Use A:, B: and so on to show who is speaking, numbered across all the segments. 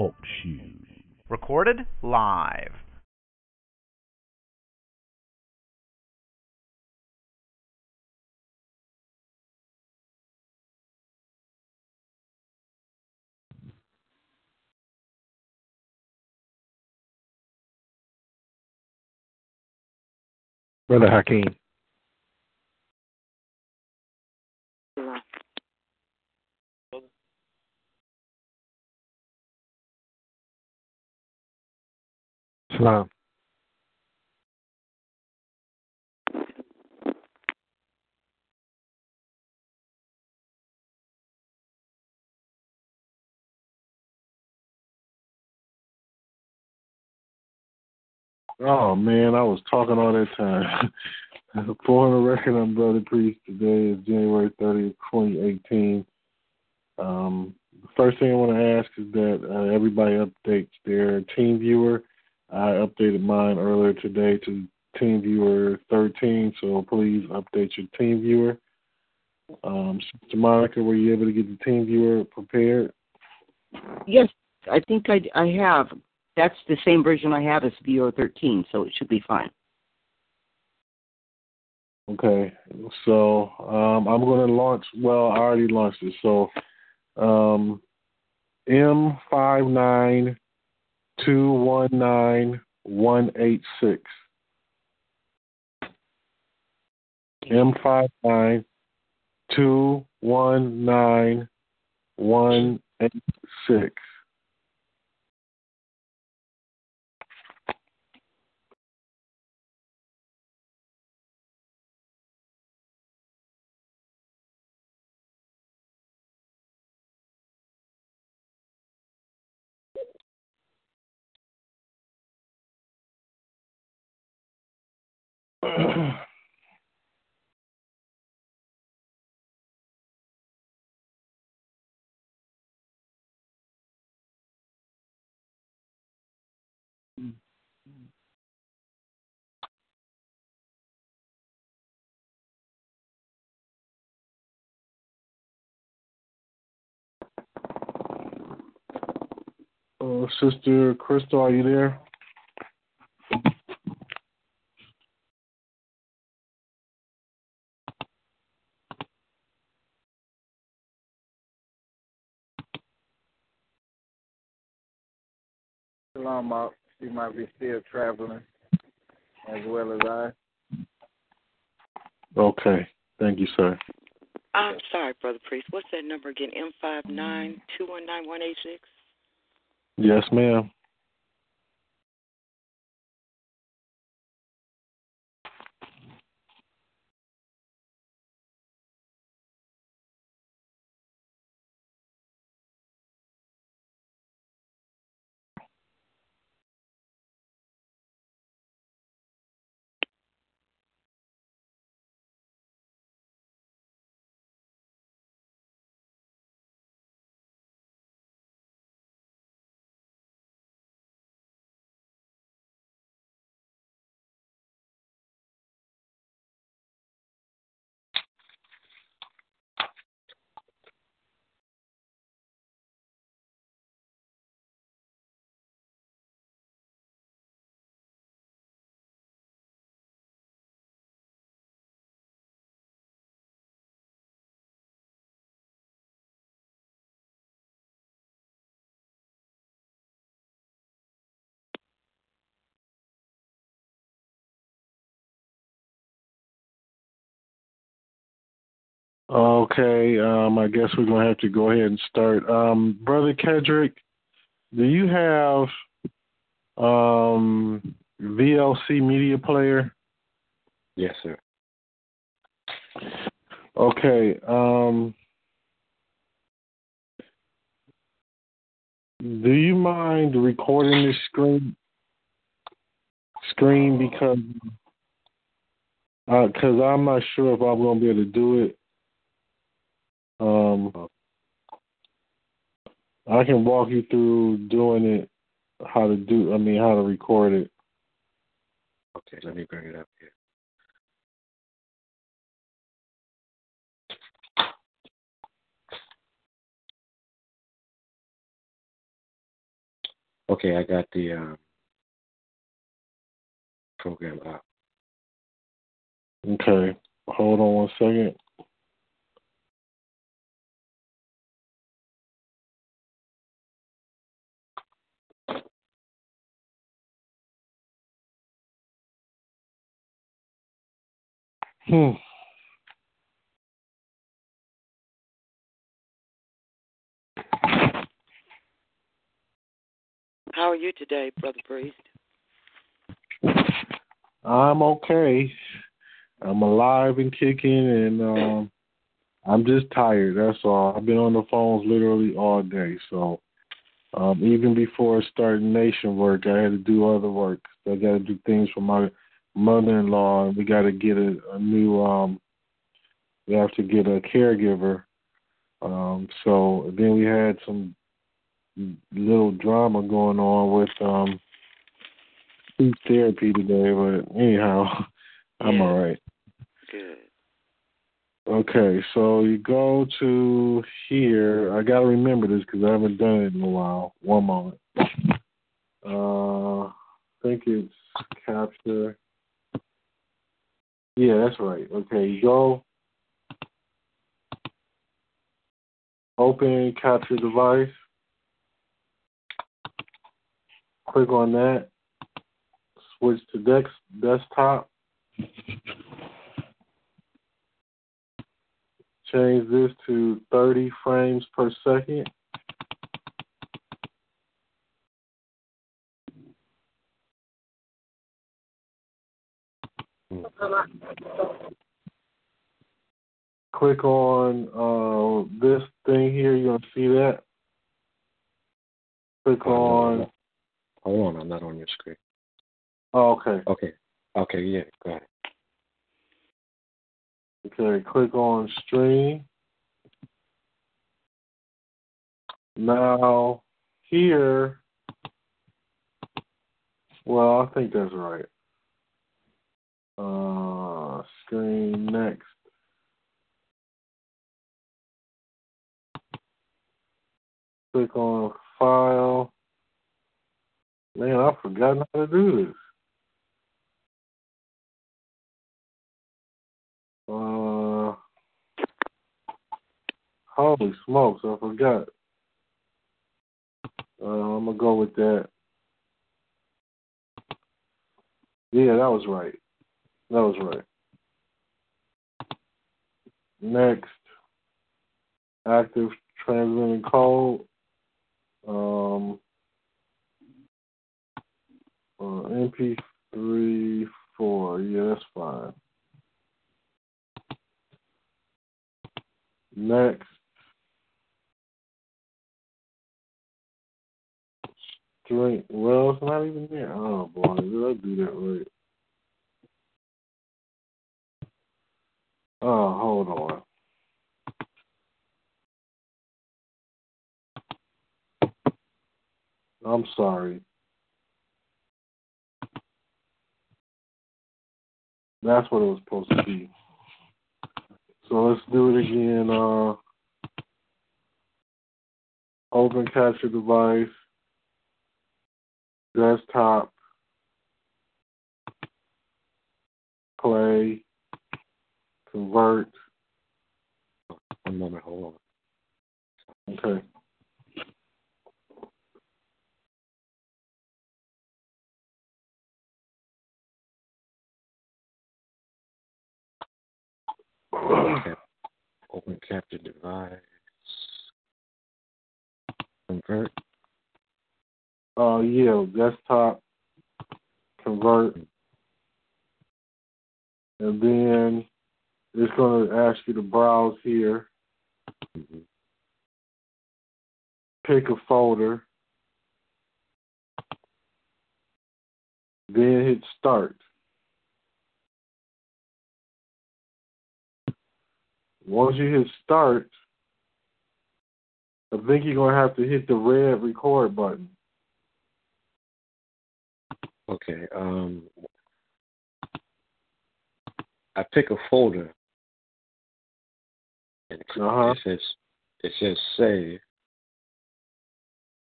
A: Talk shoes. Recorded live.
B: Brother Hakeem. Salam. Oh man, I was talking all that time. For the record, I'm Brother Priest. Today is January 30th, 2018. Um, the first thing I want to ask is that uh, everybody updates their Team Viewer. I updated mine earlier today to Team Viewer 13, so please update your Team Viewer. Um, Sister Monica, were you able to get the Team Viewer prepared?
C: Yes, I think I, I have. That's the same version I have as Viewer 13, so it should be fine.
B: Okay, so um, I'm going to launch. Well, I already launched it. So um, M five nine two one nine one eight six. M five nine two one nine one eight six. Uh, Sister Crystal, are you there?
D: Shalom out. She might be still traveling as well as I.
B: Okay. Thank you, sir.
E: I'm sorry, Brother Priest. What's that number again? M five nine two one nine one eight six.
B: Yes, ma'am. Okay, um, I guess we're gonna have to go ahead and start. Um, Brother Kedrick, do you have um, VLC Media Player?
F: Yes, sir.
B: Okay. Um, Do you mind recording this screen? Screen because because uh, I'm not sure if I'm gonna be able to do it. Um, I can walk you through doing it, how to do. I mean, how to record it.
F: Okay, let me bring it up here. Okay, I got the um, program up.
B: Okay, hold on one second. Hmm.
E: How are you today, Brother Priest?
B: I'm okay. I'm alive and kicking, and um, I'm just tired. That's all. I've been on the phones literally all day. So um, even before starting nation work, I had to do other work. I got to do things for my mother-in-law, and we got to get a, a new. Um, we have to get a caregiver. Um, so then we had some little drama going on with um speech therapy today, but anyhow, I'm
E: Yeah.
B: all right.
E: Good.
B: Okay, so you go to here. I gotta remember this because I haven't done it in a while. One moment. Uh, I think it's capture. Yeah, that's right. Okay, go. Open capture device. Click on that. Switch to dex desktop. Change this to 30 frames per second. Click on uh, this thing here. You're going to see that. Click on.
F: Hold on, I'm not on your screen.
B: Oh, okay.
F: Okay. Okay, yeah, got it.
B: Okay, click on stream. Now, here, well, I think that's right. Uh, screen next. Click on file. Man, I've forgotten how to do this. Uh, holy smokes, I forgot. Uh, I'm gonna go with that. Yeah, that was right. That was right. Next, active transmitting code. Um, uh, MP3 four. Yeah, that's fine. Next. String. Well, it's not even there. Oh boy, did I do that right? Oh, hold on. I'm sorry. That's what it was supposed to be. So let's do it again. Uh, open capture device, desktop, play, convert.
F: One moment, hold on.
B: Okay.
F: Open, cap- open capture device. Convert.
B: Uh, yeah, desktop, convert, and then it's going to ask you to browse here.
F: Mm-hmm.
B: Pick a folder. Then hit start. Once you hit start, I think you're going to have to hit the red record button.
F: Okay. Um, I pick a folder and it,
B: Uh-huh.
F: it says it says save.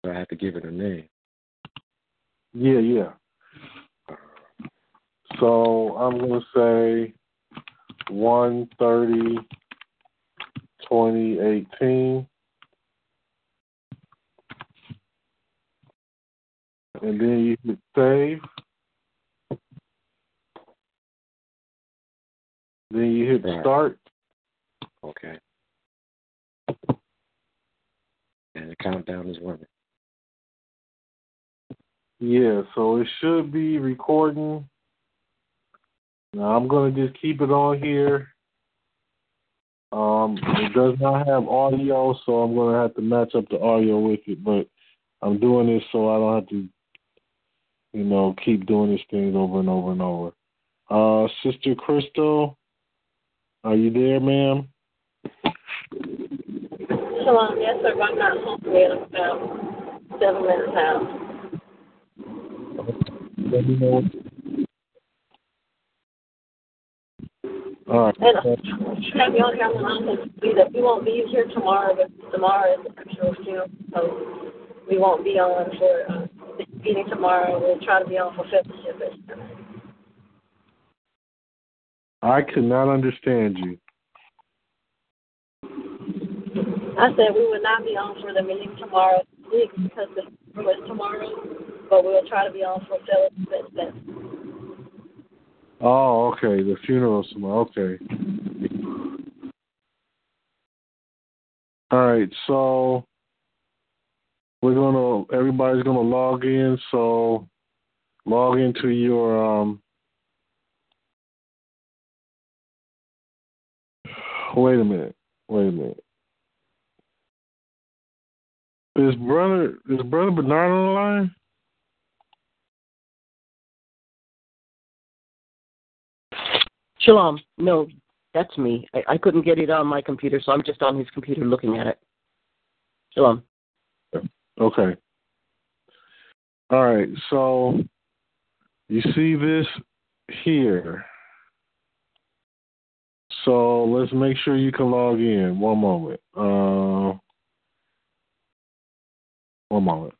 F: So I have to give it a name.
B: Yeah, yeah. So I'm going to say 130 2018. And then you hit save. Then you hit start.
F: Okay. And the countdown is running.
B: Yeah, so it should be recording. Now I'm gonna just keep it on here. Um, it does not have audio, so I'm gonna have to match up the audio with it. But I'm doing this so I don't have to, you know, keep doing these things over and over and over. Uh, Sister Crystal, are you there, ma'am?
G: Shalom, yes, sir. I'm not home yet. I'm about seven minutes out.
B: Let me know. All right.
G: And uh, have you on here on the line to be that we won't be here tomorrow, but tomorrow is the actual film, so we won't be on for uh, the meeting tomorrow. We'll try to be on for fellowship.
B: I could not understand you.
G: I said we would not be on for the meeting tomorrow week because the is tomorrow, but we'll try to be on for fellowship. instead.
B: Oh, okay. The funeral tomorrow. Okay. All right. So we're gonna. Everybody's gonna log in. So log into your. um Wait a minute. Wait a minute. Is brother is brother Bernard on the line?
C: Shalom. No, that's me. I, I couldn't get it on my computer, so I'm just on his computer looking at it. Shalom.
B: Okay. All right. So you see this here. So let's make sure you can log in. One moment. Uh, one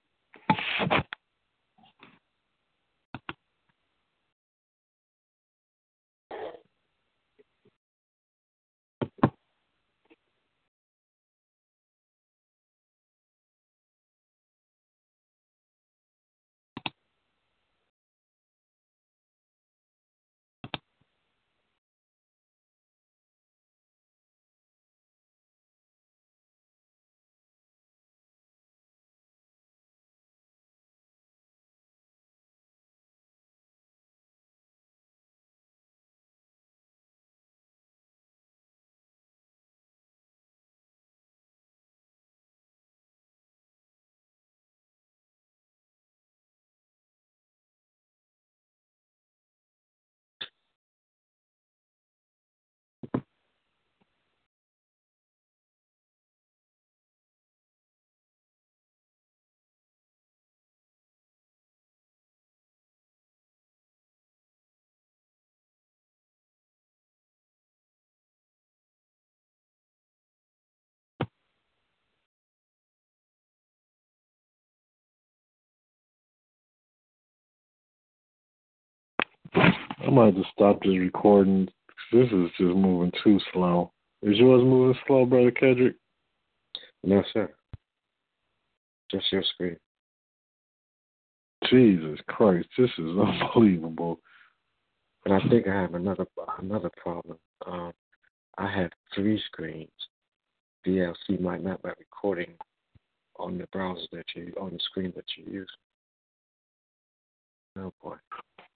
B: moment. I might have to stop this recording. This is just moving too slow. Is yours moving slow, brother Kedrick?
F: No, sir. Just your screen.
B: Jesus Christ, this is unbelievable.
F: But I think I have another another problem. Um, I have three screens. VLC might not be recording on the browser that you on the screen that you use. Oh boy.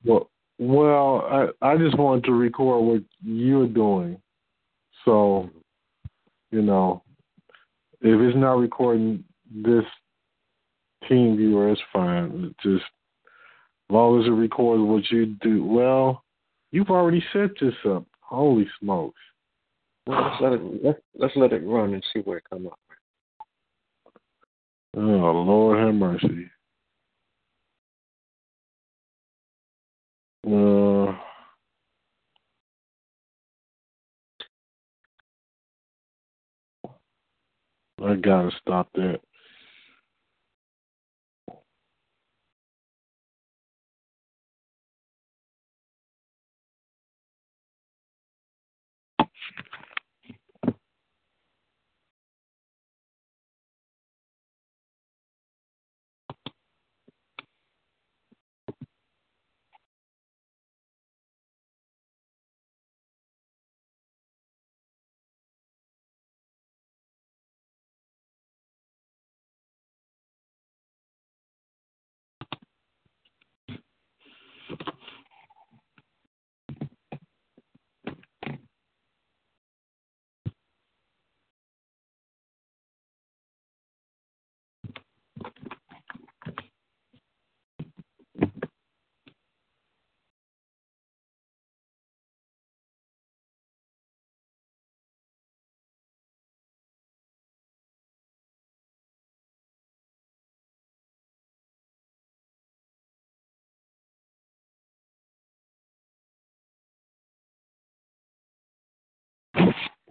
B: Well, well, I I just wanted to record what you're doing. So, you know, if it's not recording this team viewer, it's fine. Just As long as it records what you do. Well, you've already set this up. Holy smokes.
F: Well, let's let it let's let it run and see where it comes up.
B: Oh Lord have mercy. Uh, I gotta stop that.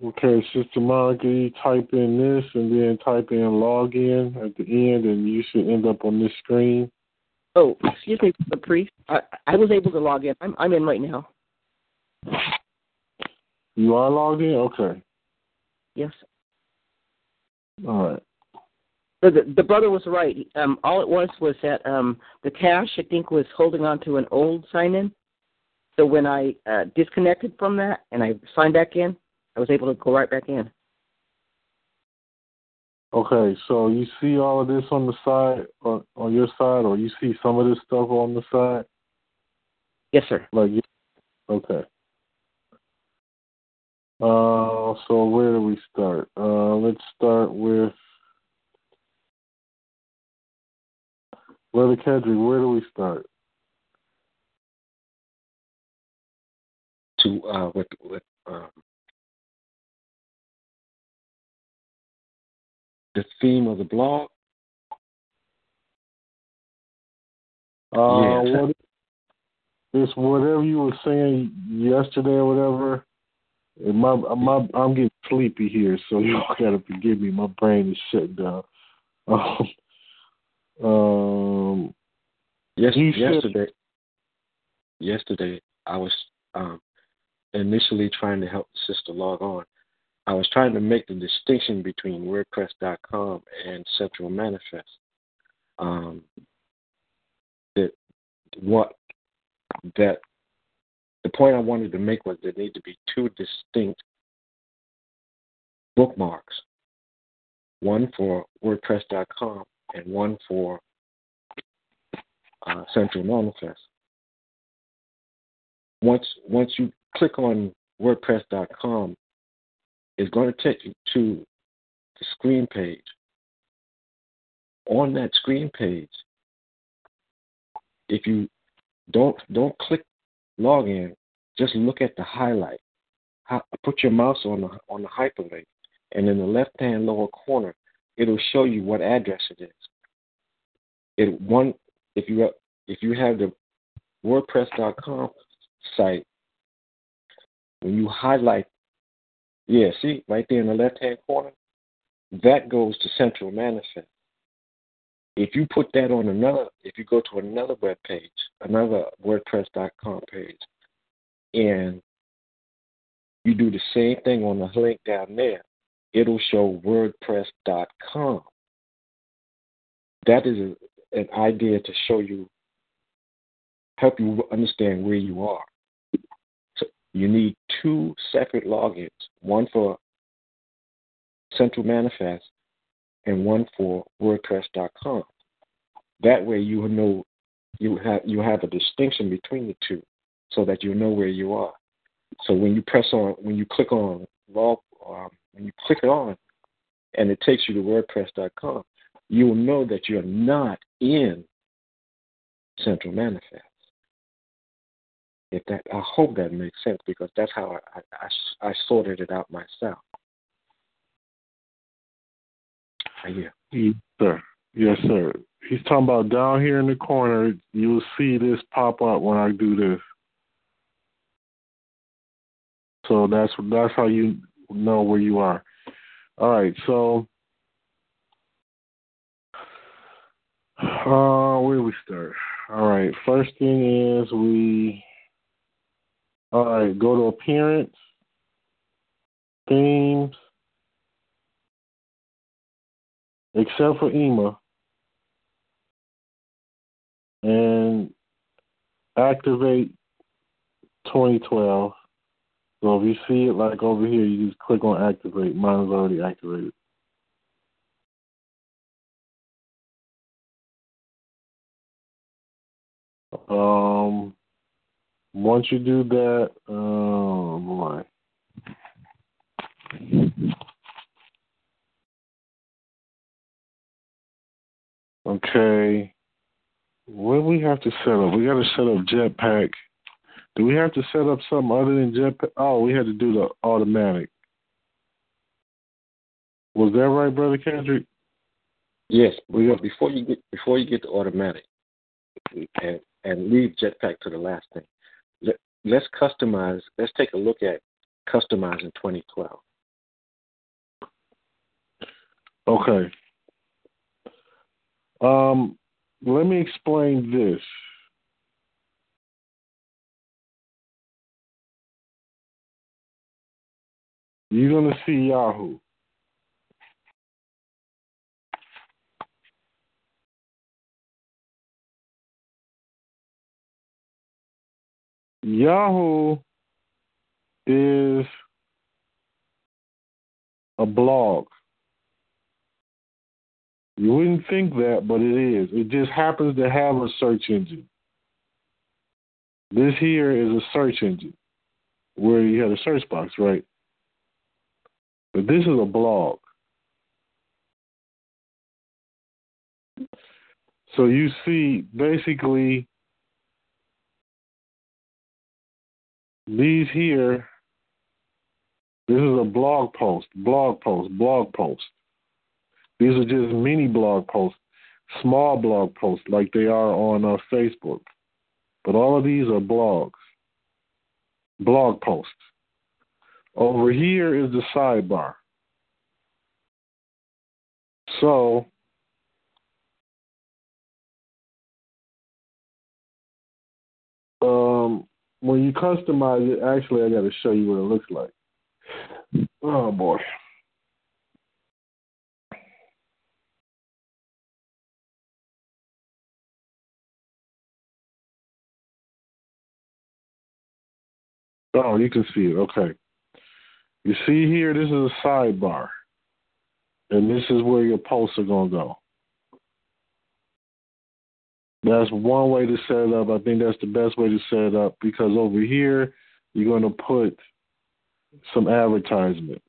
B: Okay, Sister Monica, type in this and then type in login at the end, and you should end up on this screen.
C: Oh, excuse me, the priest. I, I was able to log in. I'm I'm in right now.
B: You are logged in? Okay.
C: Yes.
B: All right.
C: The, the, the brother was right. Um, all it was was that um, the cache, I think, was holding on to an old sign in. So when I uh, disconnected from that and I signed back in, I was able to go right back in.
B: Okay, so you see all of this on the side, on, on your side, or you see some of this stuff on the side?
C: Yes, sir.
B: Like, okay. Uh, so where do we start? Uh, let's start with Brother Kedrick. Where do we start?
F: To uh, with with um, the theme of the blog.
B: Uh,
F: Yeah.
B: what, it's whatever you were saying yesterday or whatever. And my, my, I'm getting sleepy here, so you all gotta forgive me. My brain is shut down. Um, um,
F: Yes,
B: You said-
F: yesterday. Yesterday, I was um, initially trying to help the sister log on. I was trying to make the distinction between WordPress.com and Central Manifest. Um, that what that the point I wanted to make was there need to be two distinct bookmarks, one for WordPress.com and one for uh, Central Manifest. Once once you click on WordPress.com, it's going to take you to the screen page. On that screen page, if you don't don't click login, just look at the highlight. Put your mouse on the on the hyperlink, and in the left hand lower corner, it'll show you what address it is. It one if you if you have the WordPress.com site, when you highlight, yeah, see right there in the left hand corner, that goes to Central Manifest. If you put that on another, if you go to another web page, another WordPress.com page, and you do the same thing on the link down there, it'll show WordPress.com. That is a, an idea to show you, help you understand where you are. You need two separate logins, one for Central Manifest and one for WordPress.com. That way, you know you have you have a distinction between the two, so that you know where you are. So when you press on, when you click on log, um, when you click it on, and it takes you to WordPress.com, you will know that you're not in central manifest. If that, I hope that makes sense because that's how I, I, I sorted it out myself. Yeah.
B: Yes, sir. Yes, sir. He's talking about down here in the corner. You'll see this pop up when I do this. So that's that's how you know where you are. All right. So, uh, where do we start? All right. First thing is we. All right. Go to appearance, themes, except for EMA, and activate 2012. So if you see it like over here, you just click on activate. Mine is already activated. Um, once you do that, oh boy. Okay. What do we have to set up? We got to set up Jetpack. Do we have to set up something other than Jetpack? Oh, we had to do the automatic. Was that right, brother Kedrick?
F: Yes, we got before you get before you get to automatic, and and leave Jetpack to the last thing. Let, let's customize. Let's take a look at customizing 2012.
B: Okay. Um, let me explain this. You're going to see Yahoo. Yahoo is a blog. You wouldn't think that, but it is. It just happens to have a search engine. This here is a search engine where you have a search box, right? But this is a blog. So you see basically these here, this is a blog post, blog post, blog post. These are just mini blog posts, small blog posts like they are on uh, Facebook. But all of these are blogs, blog posts. Over here is the sidebar. So, um, when you customize it, actually, I got to show you what it looks like. Oh boy. Oh, you can see it. Okay. You see here, this is a sidebar. And this is where your posts are going to go. That's one way to set it up. I think that's the best way to set it up because over here, you're going to put some advertisements.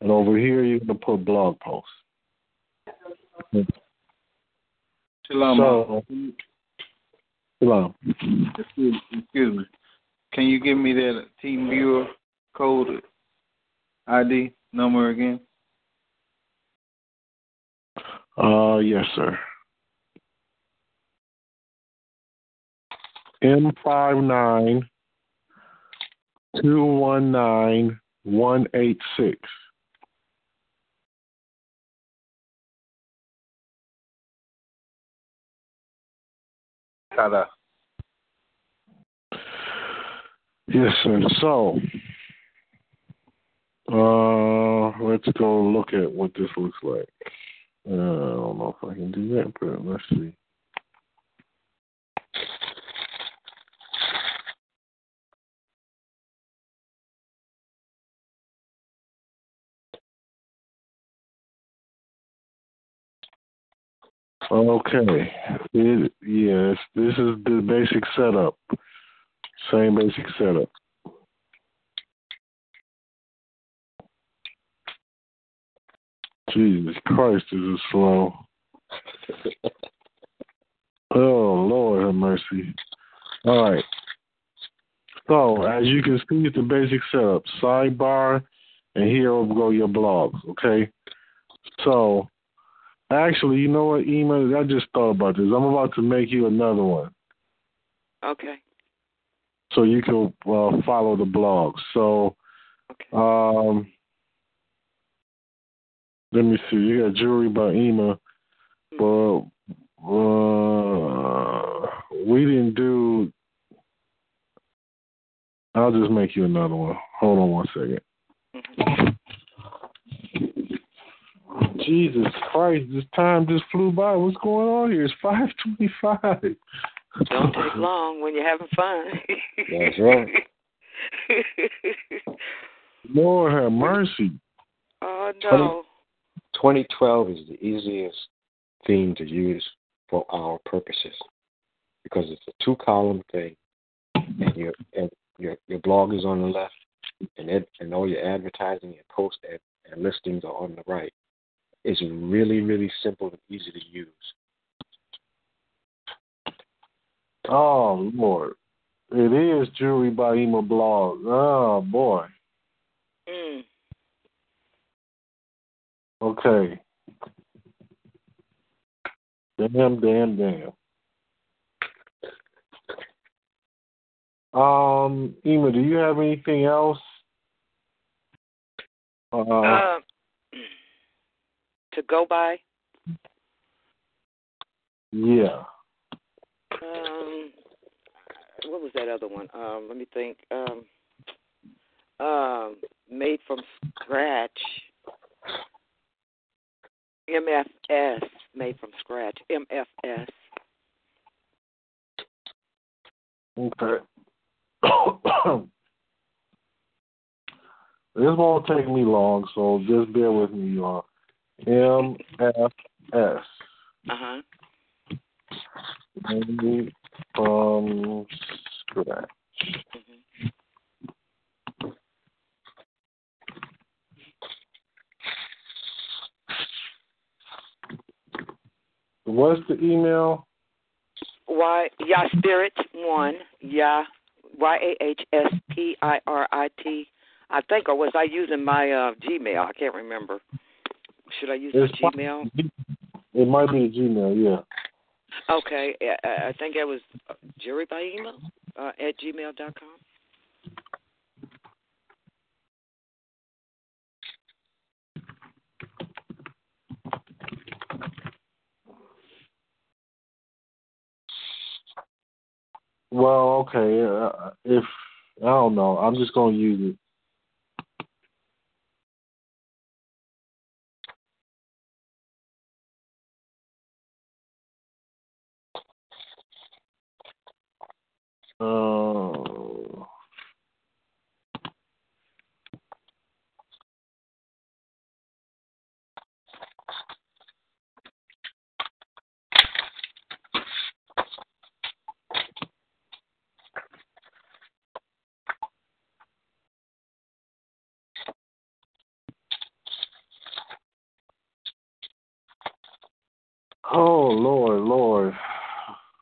B: And over here, you're going to put blog posts.
D: Shalom.
B: So, Shalom.
D: Excuse, excuse me. Can you give me that team viewer code ID number again?
B: Uh, yes, sir. M five nine two one nine one eight six.
D: Tada.
B: Yes, sir. So, uh, let's go look at what this looks like. Uh, I don't know if I can do that, but let's see. Okay. It, yes, this is the basic setup. Same basic setup. Jesus Christ, this is slow. Oh Lord have mercy. All right. So as you can see, it's the basic setup: sidebar, and here will go your blogs. Okay. So actually, you know what, email? I just thought about this. I'm about to make you another one.
E: Okay.
B: So you can uh, follow the blog. So, um, let me see. You got jewelry by Ema, but uh, we didn't do. I'll just make you another one. Hold on one second. Jesus Christ, this time just flew by. What's going on here? It's five twenty five.
E: Don't take long when you're having fun.
F: That's right.
B: Lord have mercy.
E: Oh no.
F: 2012 is the easiest theme to use for our purposes because it's a two column thing and your and your your blog is on the left and ed, and all your advertising and post and, and listings are on the right. It's really, really simple and easy to use.
B: Oh Lord. It is jewelry by Ema blog. Oh boy.
E: Mm.
B: Okay. Damn, damn, damn. Um, Ema, do you have anything else? Uh,
E: Um, to go by.
B: yeah.
E: Um, what was that other one? Um, let me think. Um, um, made from scratch. MFS, made from scratch. MFS.
B: Okay. this won't take me long, so just bear with me, y'all. MFS.
E: Uh huh.
B: Made from scratch. What's the email?
E: Y Yah Spirit one Yah Y A H S P I R I T. I think, or was I using my uh, Gmail? I can't remember. Should I use
B: It's
E: my Gmail?
B: It might be a Gmail, yeah.
E: Okay, I, I think it was uh, Jerry by email uh, at gmail dot com.
B: Well, okay. Uh, if I don't know, I'm just gonna use it. Oh Lord, Lord,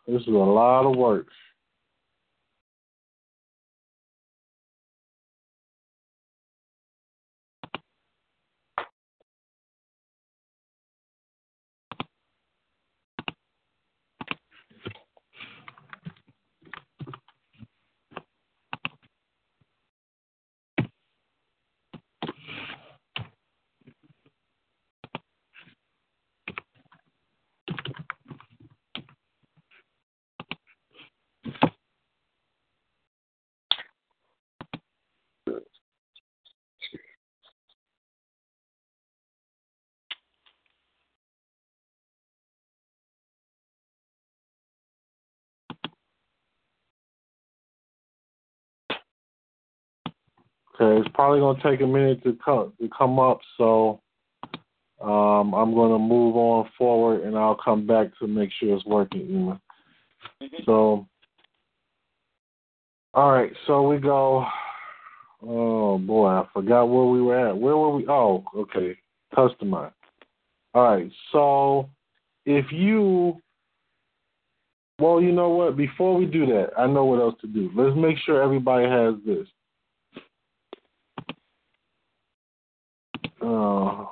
B: this is a lot of work. Okay, it's probably gonna take a minute to come to come up, so um, I'm gonna move on forward, and I'll come back to make sure it's working. Ema. So, all right, so we go. Oh boy, I forgot where we were at. Where were we? Oh, okay, customize. All right, so if you Well, you know what? Before we do that, I know what else to do. Let's make sure everybody has this. Uh,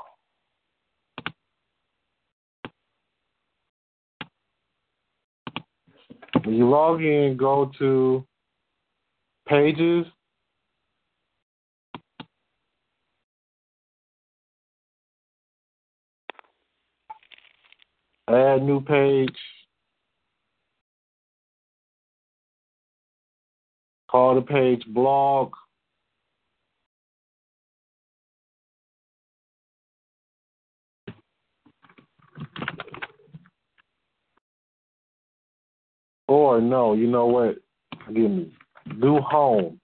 B: when you log in, go to pages. Add new page. Call the page blog. Or no, you know what? Give me. Do home.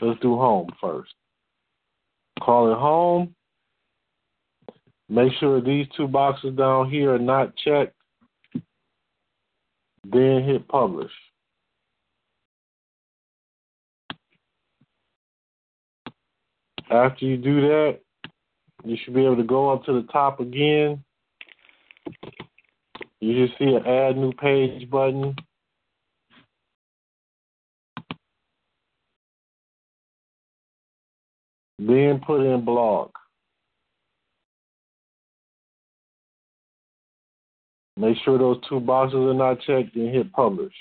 B: Let's do home first. Call it home. Make sure these two boxes down here are not checked. Then hit publish. After you do that, you should be able to go up to the top again. You should see an add new page button. Then put in blog. Make sure those two boxes are not checked and hit publish.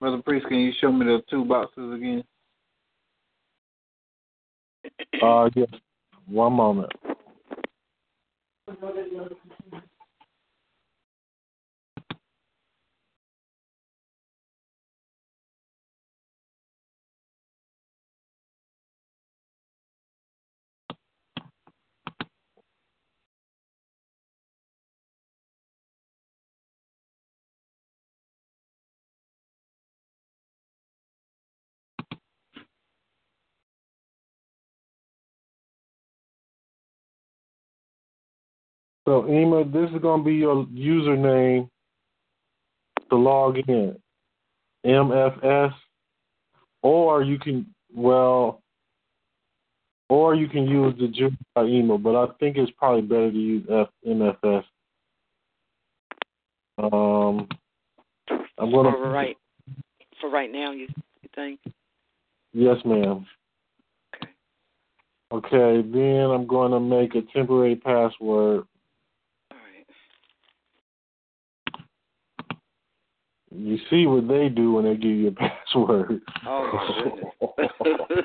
D: Brother Priest, can you show me the two boxes again?
B: Uh, yes. One moment. So, Ema, this is going to be your username to log in. MFS, or you can, well, or you can use the Jupyter email, but I think it's probably better to use F- MFS. Um, I'm going
E: For
B: to.
E: right, for right now, you you think?
B: Yes, ma'am.
E: Okay.
B: Okay, then I'm going to make a temporary password.
E: All right.
B: You see what they do when they give you a password.
E: Oh my goodness.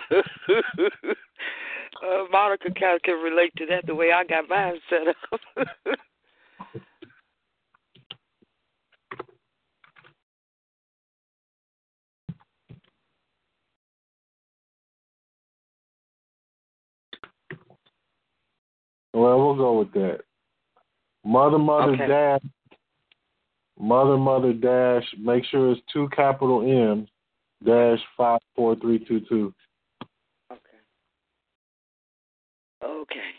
E: uh, Monica kind of can relate to that the way I got mine set up.
B: Well, we'll go with that. Mother, mother,
E: Okay.
B: dash. Mother, mother, dash. Make sure it's two capital M Dash five four three two two.
E: okay. Okay.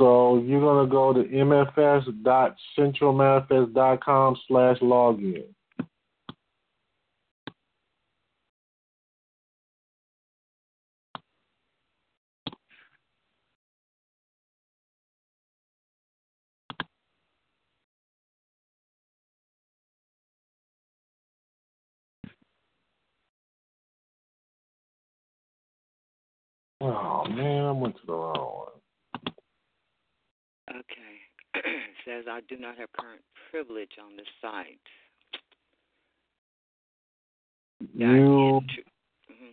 B: So you're gonna go to mfs.centralmanifest.com slash login. Oh man, I went to the wrong one.
E: Okay. it says I do not have current privilege on this site.
B: You
E: hmm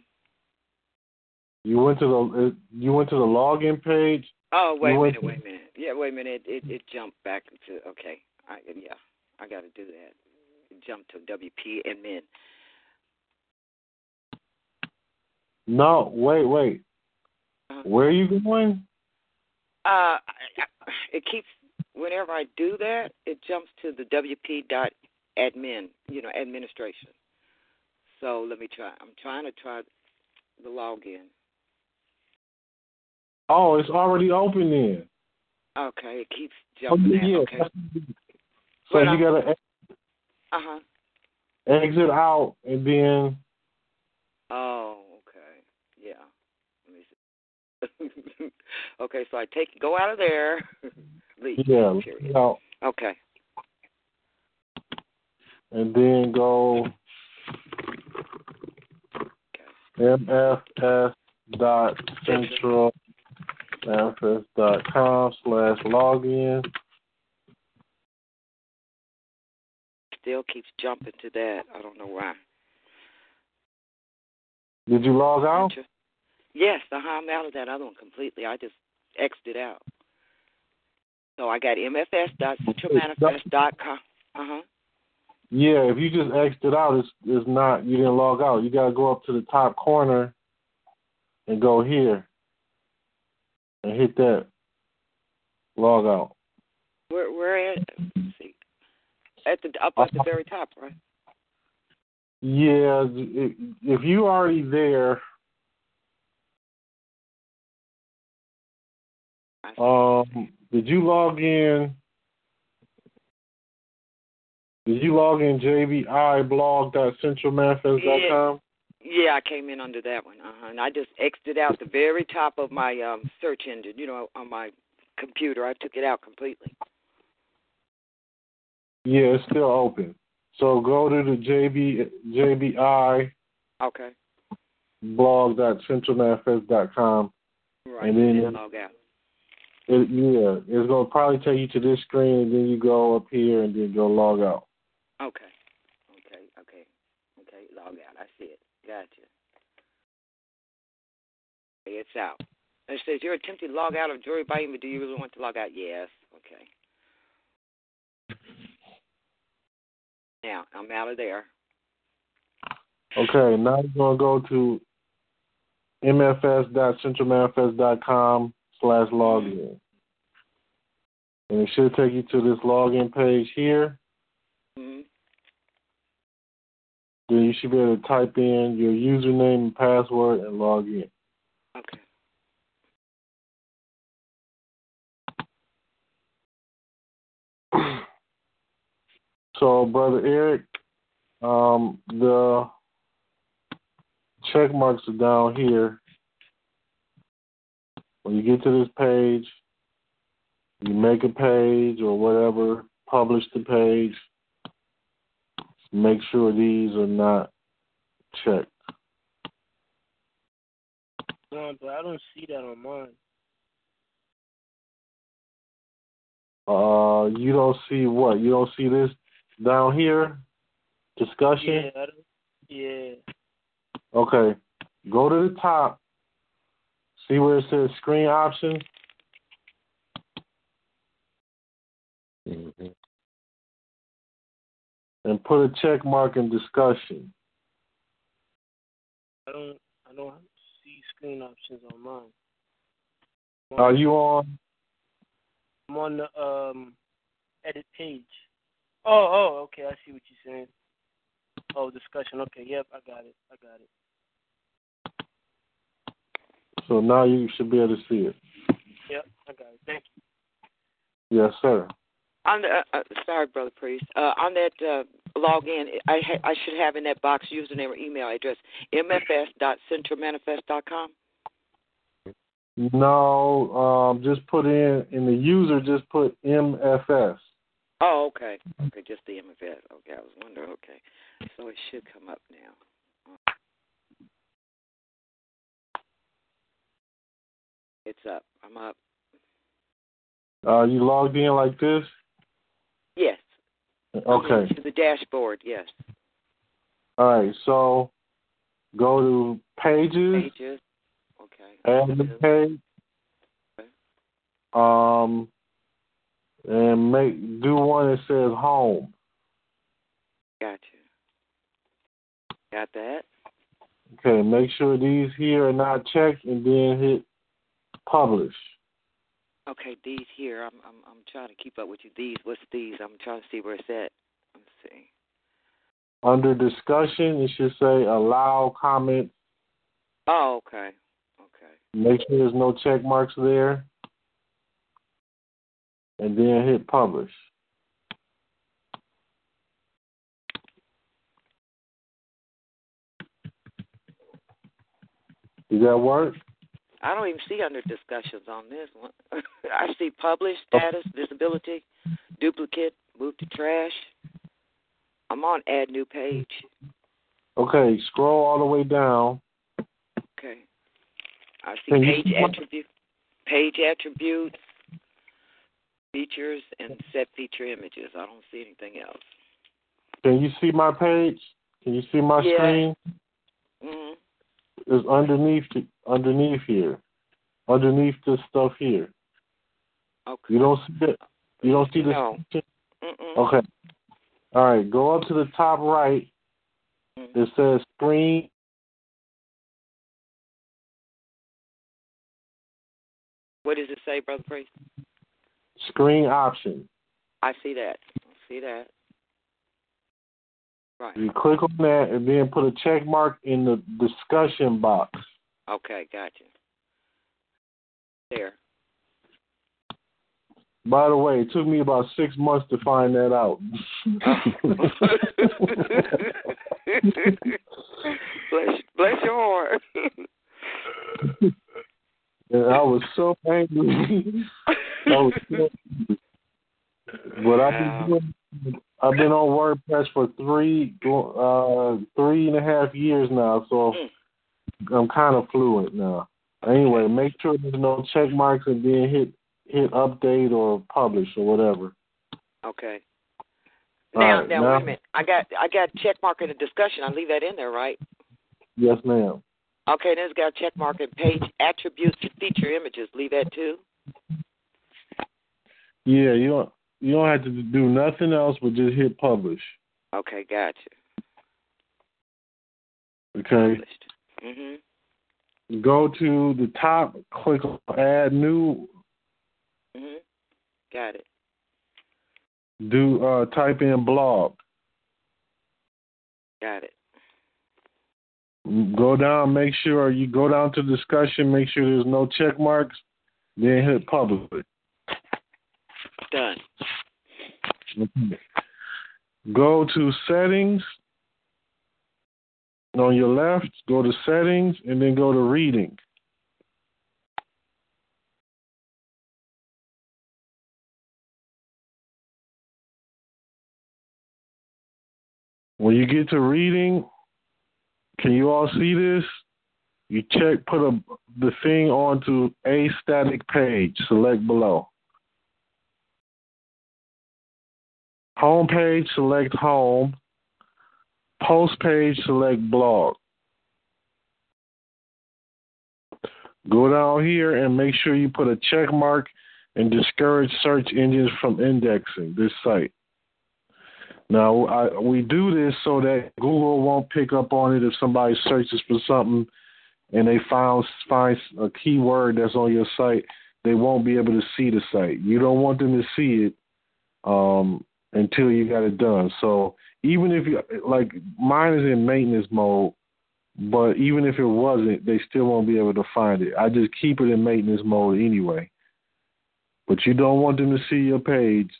B: you went to the uh, you went to the login page.
E: Oh wait a minute,
B: to-
E: wait a minute. Yeah, wait a minute. It it, it jumped back to okay. I yeah, I got to do that. It jumped to WP admin.
B: No, wait, wait.
E: Uh-huh.
B: Where are you going?
E: Uh, I- I- it keeps whenever I do that, it jumps to the WP dot admin, you know, administration. So let me try. I'm trying to try the login.
B: Oh, it's already open then.
E: Okay, it keeps
B: Oh,
E: jumping.
B: yeah, yeah.
E: Okay.
B: So
E: Well,
B: you gotta
E: Uh huh.
B: exit out and then
E: Oh, okay. Yeah. Let me see. okay, so I take go out of there. Leave.
B: yeah,
E: Period. Okay.
B: and then go mfs dot central manifest dot com slash login.
E: Still keeps jumping to that. I don't know why.
B: Did you log out?
E: Yes, uh huh. I'm out of that other one completely. I just exited out. So I got mfs.centralmanifest.com. Uh huh.
B: Yeah, if you just exited out, it's it's not you didn't log out. You gotta go up to the top corner and go here and hit that log out.
E: Where where at? See. At the up at the very top, right?
B: Yeah, if if you already there, um, did you log in? Did you log in jbiblog.centralmanifest.com?
E: Yeah, yeah, I came in under that one. Uh huh. And I just exited out the very top of my um search engine. You know, on my computer. I took it out completely.
B: Yeah, it's still open. So go to the JB JBI
E: Okay.
B: blog.centralmanifest.com.
E: Right.
B: And then-
E: then log out.
B: It, yeah, it's gonna probably take you to this screen, and then you go up here, and then go log out.
E: Okay. Okay. Okay. Okay. Log out. I see it. Gotcha. It's out. It says you're attempting to log out of Jury by but Do you really want to log out? Yes. Okay. Now I'm out of there.
B: Okay, now you're gonna go to mfs.centralmanifest.com slash login, and it should take you to this login page here.
E: hmm
B: Then you should be able to type in your username and password and log in.
E: Okay.
B: So, brother Eric, um, the check marks are down here. When you get to this page, you make a page or whatever, publish the page. Make sure these are not checked.
H: No, but I don't see that on mine.
B: Uh, you don't see what? You don't see this down here? Discussion?
H: Yeah, I don't, yeah.
B: Okay. Go to the top. See where it says screen options?
F: Mm-hmm.
B: And put a check mark in discussion.
H: I don't I don't see screen options on mine.
B: Are you on?
H: I'm on the um edit page. Oh, oh, okay, I see what you're saying. Oh, discussion. Okay, yep, I got it. I got it.
B: So now you should be able to see it.
H: Yep, I got it. Thank you.
B: Yes, sir.
E: On the, uh, uh, sorry, brother priest. Uh, on that uh, login, I ha- I should have in that box username or email address mfs.centralmanifest.com.
B: No, um, just put in in the user. Just put MFS.
E: Oh, okay. Okay, just the MFS. Okay, I was wondering. Okay, so it should come up now. It's up. I'm up.
B: Uh, you logged in like this.
E: Yes.
B: Okay.
E: To the dashboard. Yes.
B: All right. So go to pages.
E: Pages. Okay.
B: Add the page. Okay. Um, and make do one that says home.
E: Got you. Got that.
B: Okay, make sure these here are not checked, and then hit published.
E: Okay, these here. I'm I'm I'm trying to keep up with you. These, what's these? I'm trying to see where it's at. Let's see.
B: Under discussion, it should say allow comments.
E: Oh, okay. Okay.
B: Make sure there's no check marks there. And then hit publish. Does that work?
E: I don't even see under discussions on this one. I see published status, visibility, duplicate, move to trash. I'm on add new page.
B: Okay, scroll all the way down.
E: Okay. I see page attribute, page attributes, features, and set feature images. I don't see anything else.
B: Can you see my page? Can you see my
E: Yeah.
B: screen?
E: hmm
B: It's underneath underneath here. Underneath this stuff here.
E: Okay.
B: You don't see it? You don't see this?
E: No.
B: Okay. All right. Go up to the top right.
E: Mhm.
B: It says screen.
E: What does it say, Brother Priest?
B: Screen option.
E: I see that. I see that. Right.
B: You click on that and then put a check mark in the discussion box.
E: Okay, gotcha. There.
B: By the way, it took me about six months to find that out.
E: bless, bless your heart.
B: and I was so angry. I was so angry. But I've been doing, I've been on WordPress for three uh three and a half years now, so I'm kind of fluent now. Anyway, make sure there's no check marks and then hit hit update or publish or whatever.
E: Okay. Now,
B: right,
E: now,
B: now-
E: wait a minute. I got I got check mark in the discussion. I leave that in there, right?
B: Yes, ma'am.
E: Okay, then it's got check mark in page attributes and feature images. Leave that too.
B: Yeah, you don't you don't have to do nothing else but just hit publish.
E: Okay, gotcha.
B: Okay.
E: Mhm.
B: Go to the top, click on add new,
E: Mhm. Got it.
B: do uh type in blog.
E: Got it.
B: Go down, make sure you go down to discussion, make sure there's no check marks, then hit publish.
E: Done.
B: Go to settings. On your left, go to settings and then go to reading. When you get to reading, can you all see this? You check, put a, the thing onto a static page. Select below. Home page, select home. Post page, select blog. Go down here and make sure you put a check mark and discourage search engines from indexing this site. Now, I, we do this so that Google won't pick up on it if somebody searches for something and they found find a keyword that's on your site. They won't be able to see the site. You don't want them to see it um, until you got it done. So even if you like, mine is in maintenance mode, but even if it wasn't, they still won't be able to find it. I just keep it in maintenance mode anyway. But you don't want them to see your page.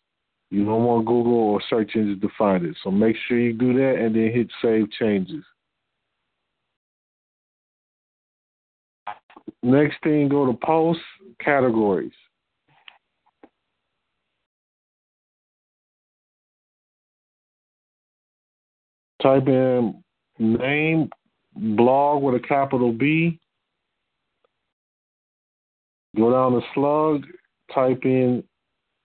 B: You don't want Google or search engines to find it. So make sure you do that and then hit save changes. Next thing, go to post categories. Type in name blog with a capital B. Go down to slug, type in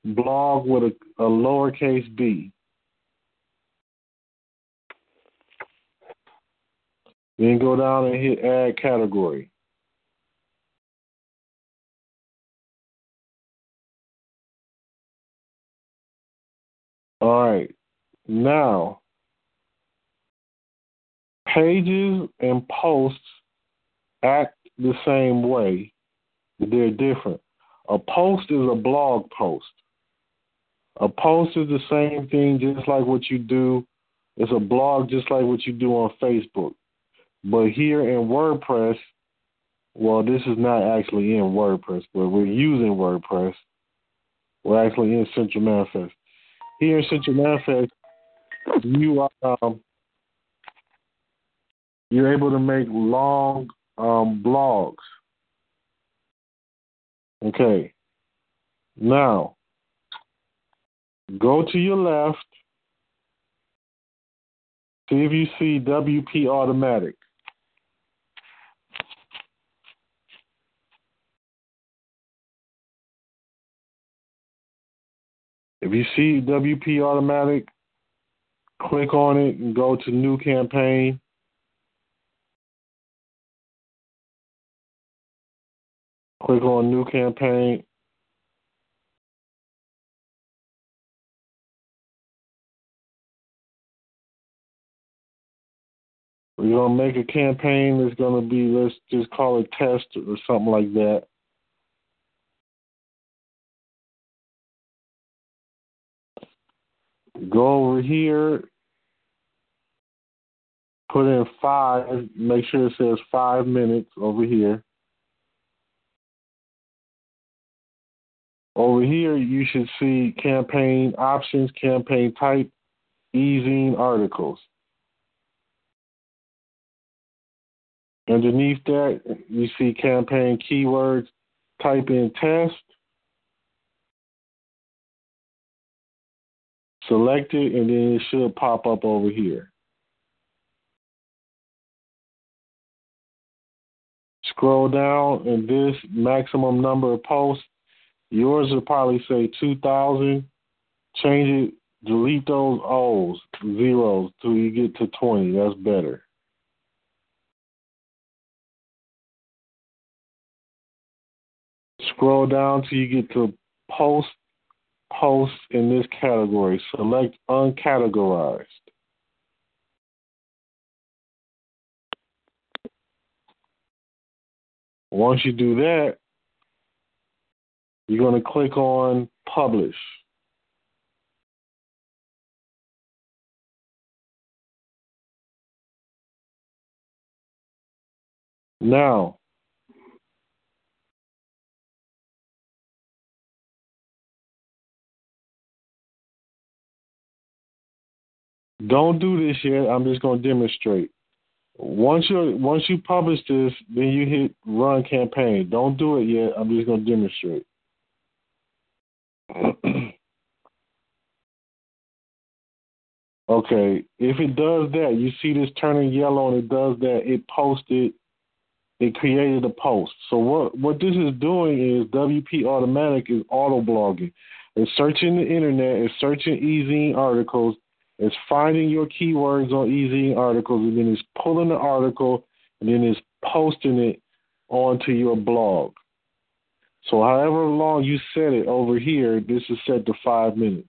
B: blog with a, a lowercase b. Then go down and hit add category. All right. Now, pages and posts act the same way. They're different. A post is a blog post. A post is the same thing, just like what you do. It's a blog, just like what you do on Facebook. But here in WordPress, well, this is not actually in WordPress, but we're using WordPress. We're actually in Central Manifest. Here in Central Manifest, you are um, you're able to make long um, blogs. Okay. Now, go to your left. See if you see WP Automatic. If you see WP Automatic, click on it and go to New Campaign. Click on New Campaign. We're going to make a campaign that's going to be, let's just call it test or something like that. Go over here, put in five, make sure it says five minutes over here. Over here, you should see campaign options, campaign type, e-zine articles. Underneath that, you see campaign keywords, type in test, select it, and then it should pop up over here. Scroll down, and this maximum number of posts, yours will probably say 2,000. Change it, delete those O's, zeros, till you get to 20. That's better. Scroll down till you get to post posts in this category. Select uncategorized. Once you do that, you're going to click on publish. Now, Don't do this yet. I'm just going to demonstrate. Once you once you publish this, then you hit run campaign. Don't do it yet. I'm just going to demonstrate. okay, if it does that, you see this turning yellow and it does that, it posted, it created a post. So what what this is doing is WP Automatic is auto blogging. It's searching the internet, it's searching e-zine articles, it's finding your keywords on e-zine articles and then it's pulling the article and then it's posting it onto your blog. So however long you set it over here, this is set to five minutes.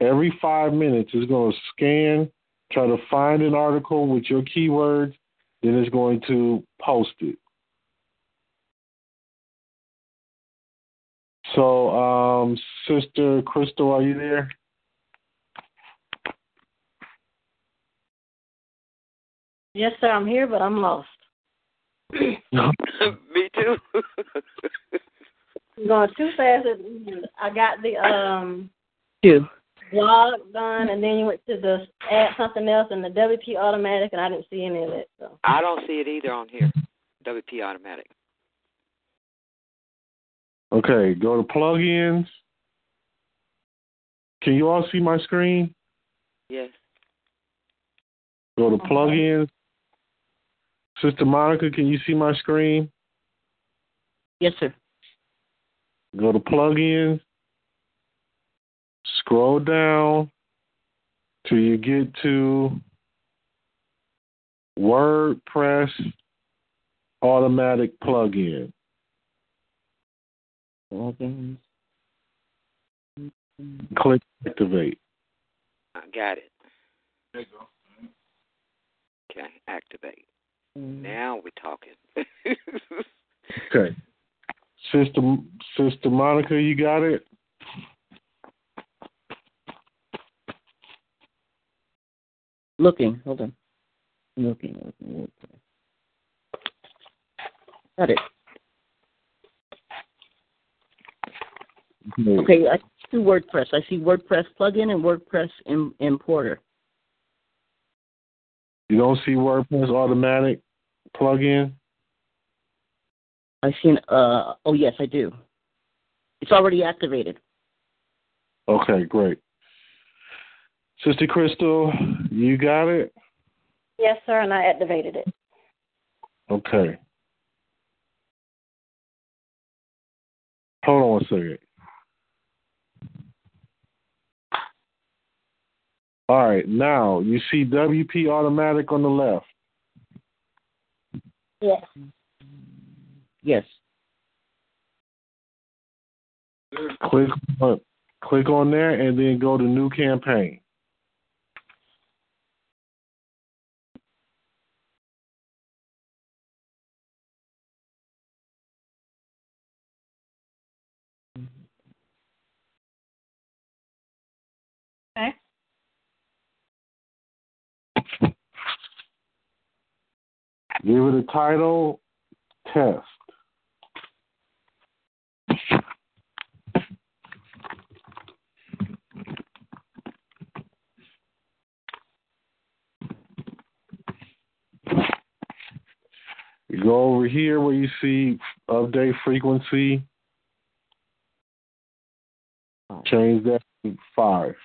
B: Every five minutes it's going to scan, try to find an article with your keywords, then it's going to post it. So, um, Sister Crystal, are you there?
G: Yes, sir. I'm here, but I'm lost.
E: Me too.
G: I'm going too fast. I got the um
C: Two.
G: blog done, and then you went to the add something else and the WP automatic, and I didn't see any of it. So
E: I don't see it either on here. WP automatic.
B: Okay, go to plugins. Can you all see my screen?
E: Yes.
B: Go to plugins. Sister Monica, can you see my screen?
C: Yes, sir.
B: Go to plugins. Scroll down till you get to WordPress automatic plugin.
C: Plugins.
B: Click activate.
E: I got it. There you go. Okay, activate. Mm. Now we're talking.
B: Okay. Sister Sister Monica, you got it?
C: Looking. Hold on. Looking. Looking. looking. Got it. Okay, I see WordPress. I see WordPress plugin and WordPress Im- importer.
B: You don't see WordPress automatic plugin?
C: I seen. Uh, oh yes, I do. It's already activated.
B: Okay, great. Sister Crystal, you got it?
G: Yes, sir, and I activated it.
B: Okay. Hold on one second. All right, now you see WP automatic on the left.
G: Yes.
C: Yes.
B: Click on, click on there and then go to new campaign.
G: Okay.
B: Give it a title, test. You go over here where you see update frequency. Change that to five.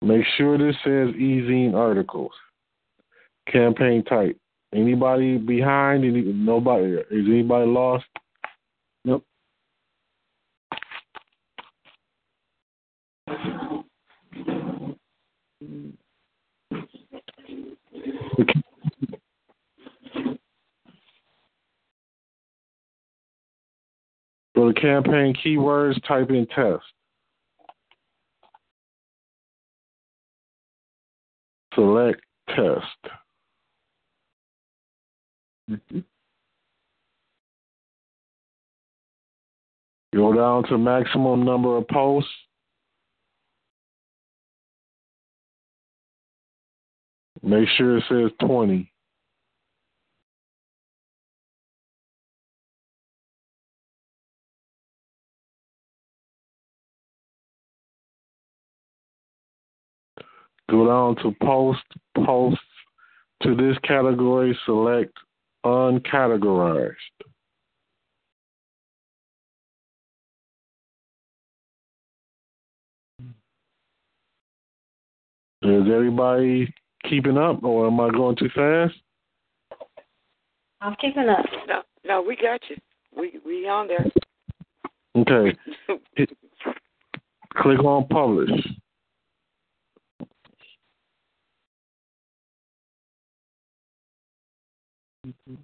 B: Make sure this says e-zine articles. Campaign type. Anybody behind? Any, nobody? Is anybody lost? Go to campaign keywords, type in test. Select test. Mm-hmm. Go down to maximum number of posts. Make sure it says 20. Go down to post, post to this category, select uncategorized. Is everybody keeping up or am I going too fast?
G: I'm keeping up.
E: No, no, we got you. We we on there.
B: Okay. Hit, click on publish. Mm-hmm.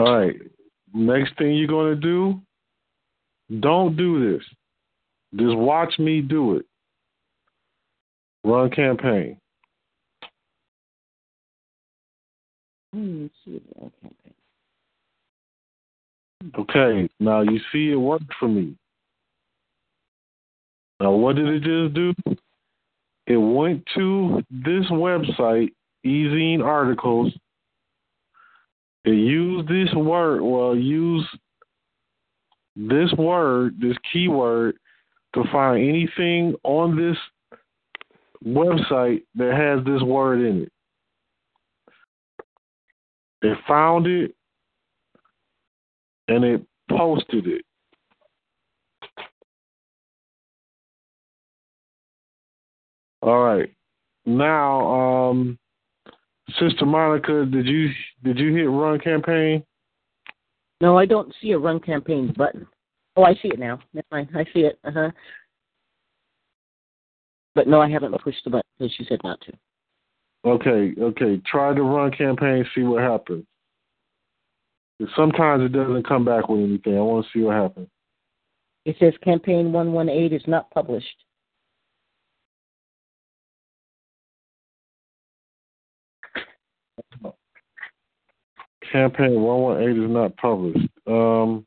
B: All right. Next thing you're going to do, don't do this. Just watch me do it. Run campaign.
C: Hmm, see. Okay.
B: Okay, now you see it worked for me. Now, what did it just do? It went to this website, Ezine Articles. It used this word, well, use this word, this keyword, to find anything on this website that has this word in it. They found it and it posted it. All right. Now, um, Sister Monica, did you did you hit run campaign?
C: No, I don't see a run campaign button. Oh, I see it now. Never mind. I see it. Uh huh. But no, I haven't pushed the button because she said not to.
B: Okay, okay. Try to run campaign, see what happens. Sometimes it doesn't come back with anything. I want to see what happens.
C: It says campaign 118 is not published.
B: Campaign 118 is not published. Um,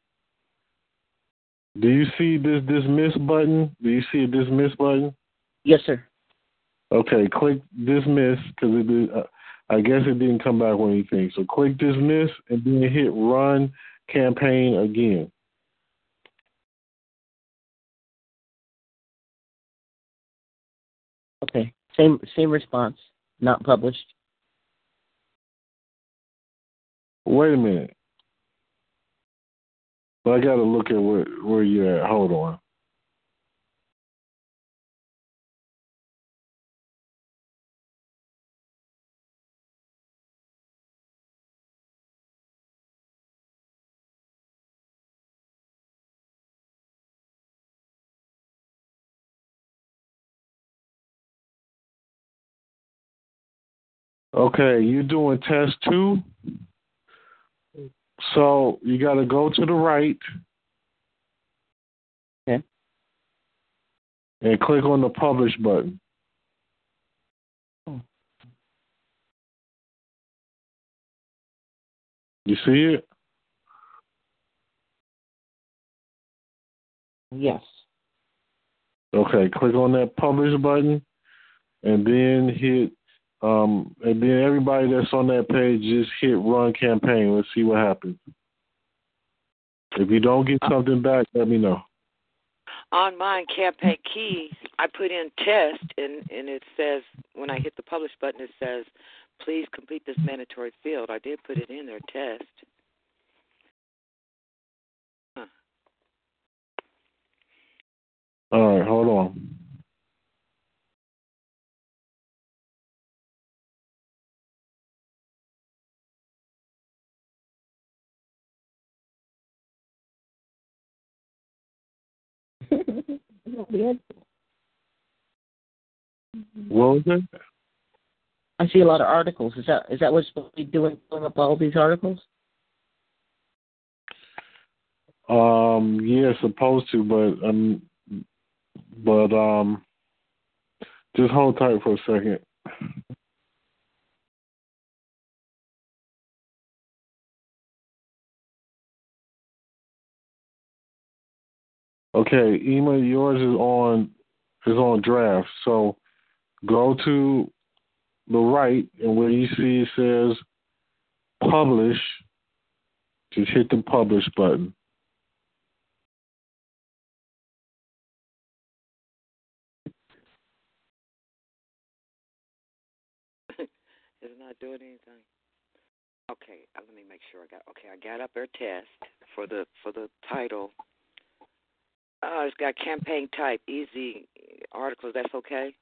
B: do you see this dismiss button? Do you see a dismiss button?
C: Yes, sir.
B: Okay, click dismiss because it is. Uh, I guess it didn't come back with anything. So click dismiss and then hit run campaign again.
C: Okay. Same same response. Not published.
B: Wait a minute. But I got to look at where where you're at. Hold on. Okay, you're doing test two. So you got to go to the right.
C: Okay.
B: And click on the publish button.
C: Oh.
B: You see it?
C: Yes.
B: Okay, click on that publish button and then hit um, and then everybody that's on that page just hit run campaign. Let's see what happens. If you don't get something back, let me know.
E: On mine, campaign key, I put in test, and and it says when I hit the publish button, it says, "Please complete this mandatory field." I did put it in there, test. Huh.
B: All right, hold on. What was it?
C: I see a lot of articles. Is that is that what's supposed to be doing pulling up all these articles?
B: Um, yeah, supposed to, but um, but um, just hold tight for a second. Okay, Ema, yours is on is on draft. So go to the right and where you see it says publish, just hit the publish button.
E: It's not doing anything. Okay, let me make sure I got. Okay, I got up their test for the for the title. Uh, it's got campaign type, e-zine articles. That's okay.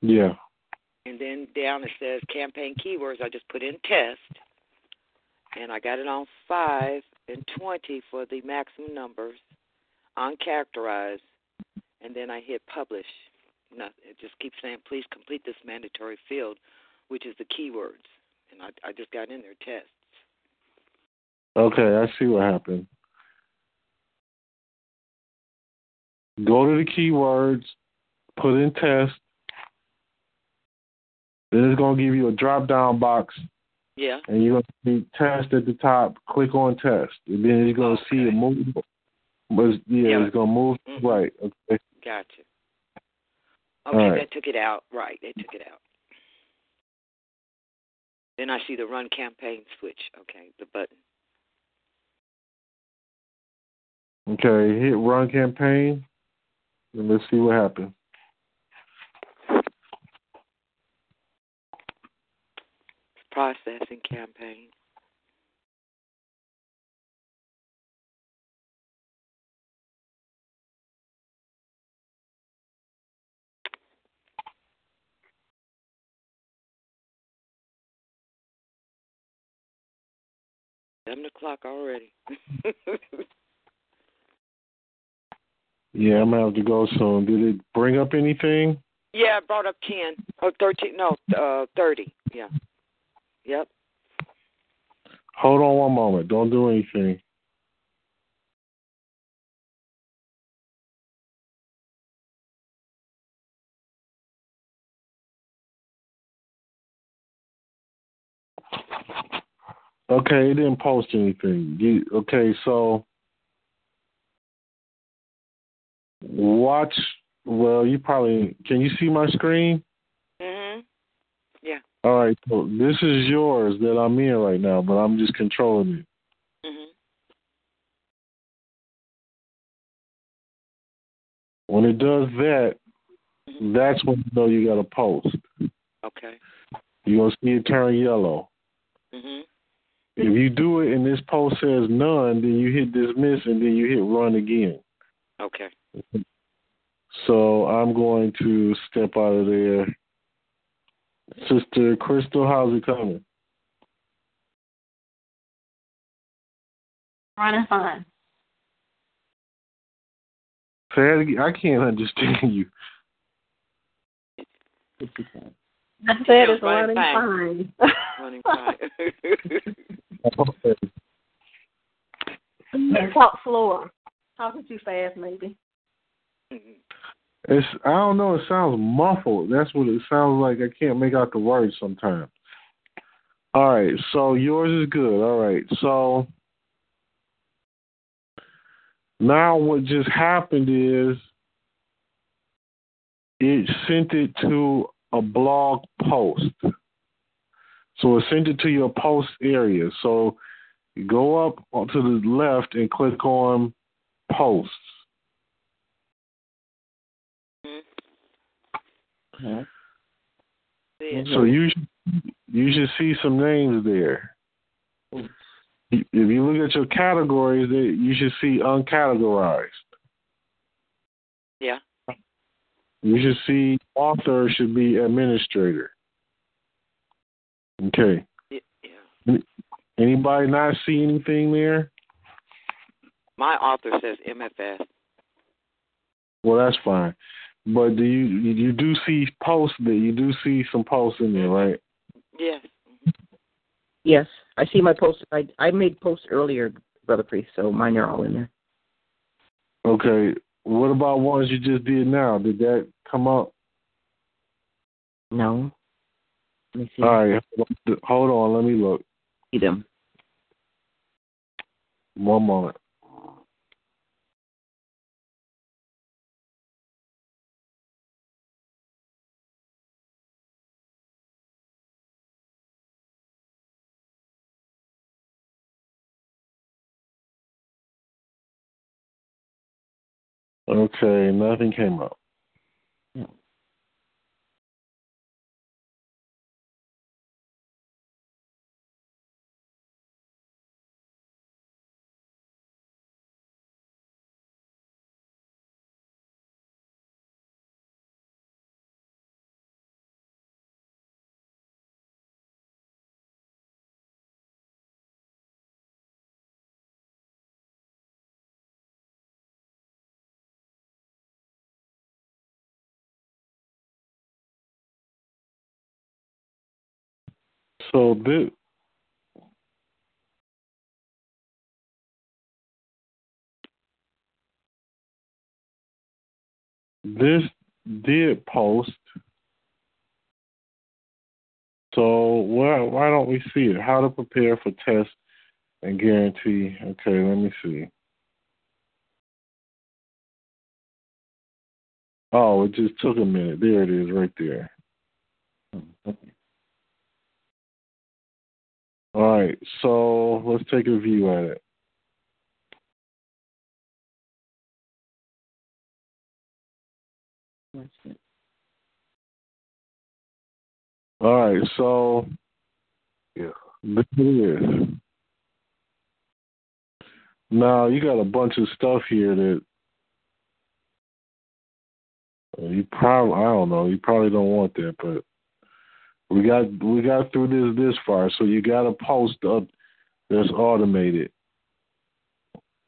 B: Yeah.
E: And then down it says campaign keywords. I just put in test, and I got it on five and twenty for the maximum numbers, uncharacterized, and then I hit publish. No, it just keeps saying please complete this mandatory field, which is the keywords, and I I just got in there tests.
B: Okay, I see what happened. Go to the keywords, put in test. Then it's gonna give you a drop down box,
E: Yeah.
B: and you're gonna see test at the top. Click on test, and then you're gonna see it move. But yeah,
E: Yeah.
B: it's gonna move
E: Mhm.
B: right. Okay.
E: Gotcha. Okay,
B: right.
E: that took it out. Right, they took it out. Then I see the run campaign switch. Okay, the button.
B: Okay, hit run campaign, and let's see what happens.
E: Processing campaign. Seven o'clock already.
B: Yeah, I'm gonna have to go soon. Did it bring up anything?
E: yeah, I brought up ten or thirteen. No, uh, thirty. Yeah. Yep.
B: Hold on one moment. Don't do anything. Okay, it didn't post anything. You, okay, so watch. Well, you probably can you see my screen?
E: Mhm. Yeah.
B: All right, so this is yours that I'm in right now, but I'm just controlling it.
E: Mhm.
B: When it does that,
E: Mhm.
B: that's when you know you got a post.
E: Okay.
B: You're gonna see it turn yellow.
E: Mhm.
B: If you do it and this post says none, then you hit dismiss and then you hit run again.
E: Okay.
B: So I'm going to step out of there. Sister Crystal, how's it coming?
I: Running fine.
B: Say. I can't understand you.
I: I said it's
E: Running
I: running
E: fine.
I: fine.
E: Running fine.
I: Talk slower. Talking too fast, maybe.
B: It's I don't know. It sounds muffled. That's what it sounds like. I can't make out the words sometimes. All right. So yours is good. All right. So now what just happened is it sent it to a blog post. So it sent it to your post area. So go up to the left and click on posts.
E: Mhm.
B: So you should, you should see some names there. If you look at your categories, you should see uncategorized.
E: Yeah.
B: You should see author should be administrator. Okay.
E: Yeah.
B: Anybody not see anything there?
E: My author says MFS.
B: Well, that's fine. But do you you do see posts there? You do see some posts in there, right?
E: Yes.
C: Yes, I see my post. I I made posts earlier, brother priest, so mine are all in there.
B: Okay. What about ones you just did now? Did that come up?
C: No. Let me see.
B: All right. Hold on. Let me look.
C: See them.
B: One moment. Okay, nothing came up. So this, this did post. So why why don't we see it? How to prepare for tests and guarantee. Okay, let me see. Oh, it just took a minute. There it is, right there. All right, so let's take a view at it. All right, so yeah, it is. Now you got a bunch of stuff here that uh, you probably I don't know you probably don't want that, but we got we got through this this far, so you got a post up that's automated.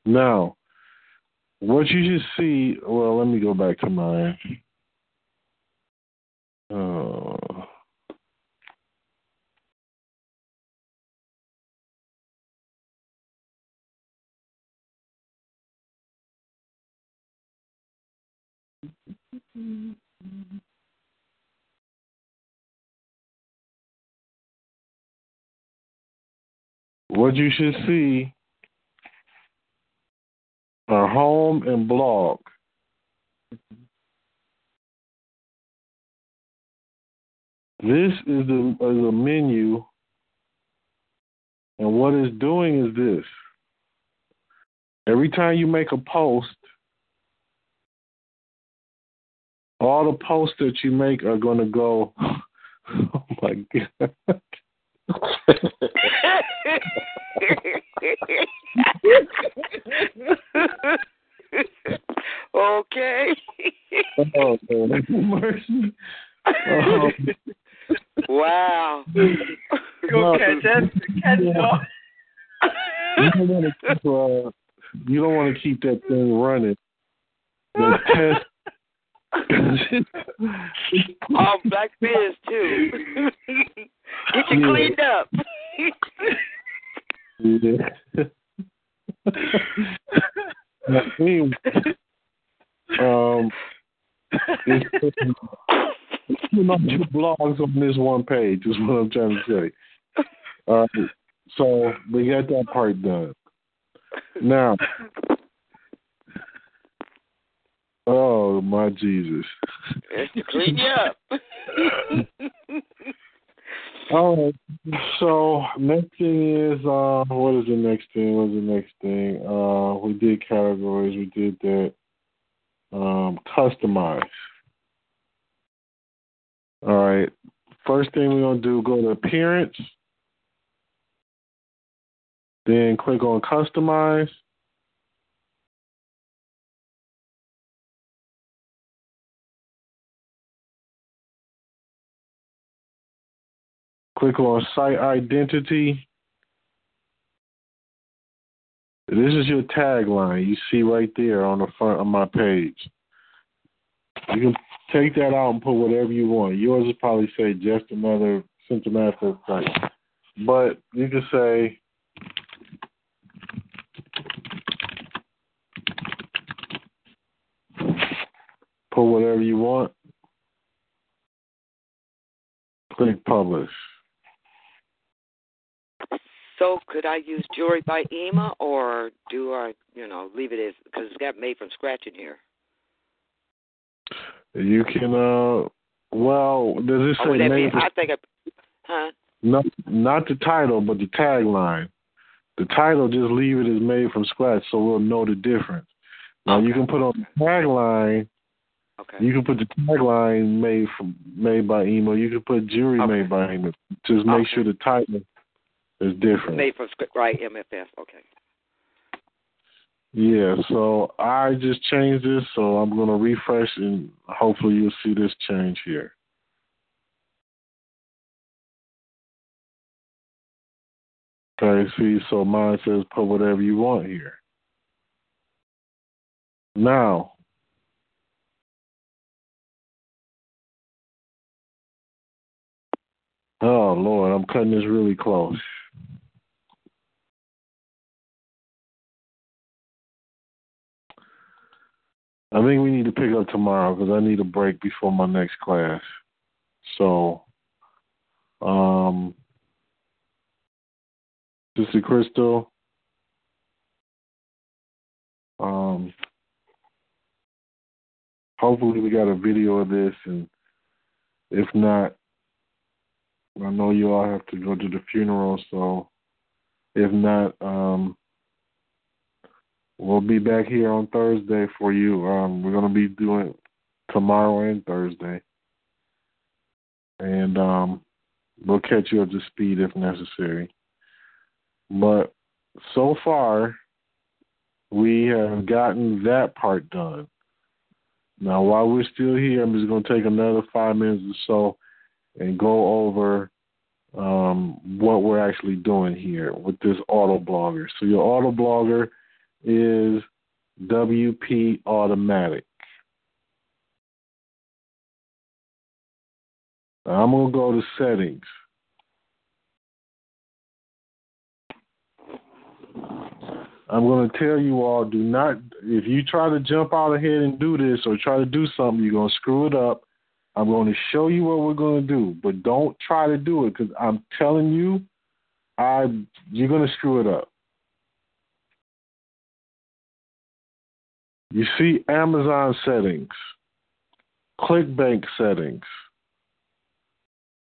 B: Now, what you should see. Well, let me go back to mine. Uh, what you should see are home and blog. This is the is a menu, and what it's doing is this. Every time you make a post, all the posts that you make are going to go. Oh my god!
E: Okay.
B: oh man, mercy! Oh,
E: wow.
H: Go catch that. Catch it all.
B: you don't want to keep, uh, you don't want to keep that thing running. The test.
E: Oh, Black Biz too. Get you cleaned up.
B: Yeah. Anyway, um, you know, your blogs on this one page is what I'm trying to say. So we got that part done. Now, oh my Jesus!
E: It's to clean you up.
B: All right. So next thing is uh what is the next thing? What is the next thing? Uh we did categories, we did that. Um customize. All right. First thing we're gonna do, go to appearance. Then click on customize. Click on site identity. This is your tagline you see right there on the front of my page. You can take that out and put whatever you want. Yours would probably say just another symptomatic site. But you can say put whatever you want. Click publish.
E: So could I use jewelry by Ema, or do I, you know, leave it as because it's got made from scratch in here?
B: You can uh well does it
E: Or
B: say
E: would that be?
B: made for-
E: I think, I, huh?
B: not not the title but the tagline. The title just leave it as made from scratch so we'll know the difference. Now you can put on the tagline
E: Okay.
B: you can put the tagline made from made by emo. You can put jewelry made by emo. Just make sure the title is different.
E: Made from scratch, right? MFS. Okay.
B: Yeah, so I just changed this, so I'm gonna refresh and hopefully you'll see this change here. Okay, see, so mine says put whatever you want here. Now, oh Lord, I'm cutting this really close. I think we need to pick up tomorrow because I need a break before my next class. So, um, Sister Crystal, um, hopefully we got a video of this, and if not, I know you all have to go to the funeral, so if not, um, we'll be back here on Thursday for you. Um, we're gonna be doing tomorrow and Thursday, and um, we'll catch you up to speed if necessary. But so far, we have gotten that part done. Now, while we're still here, I'm just going to take another five minutes or so and go over um, what we're actually doing here with this auto blogger. So, your auto blogger is WP Automatic. I'm going to go to settings. I'm going to tell you all do not, if you try to jump out ahead and do this or try to do something, you're going to screw it up. I'm going to show you what we're going to do, but don't try to do it because I'm telling you, I you're going to screw it up. You see Amazon settings, ClickBank settings,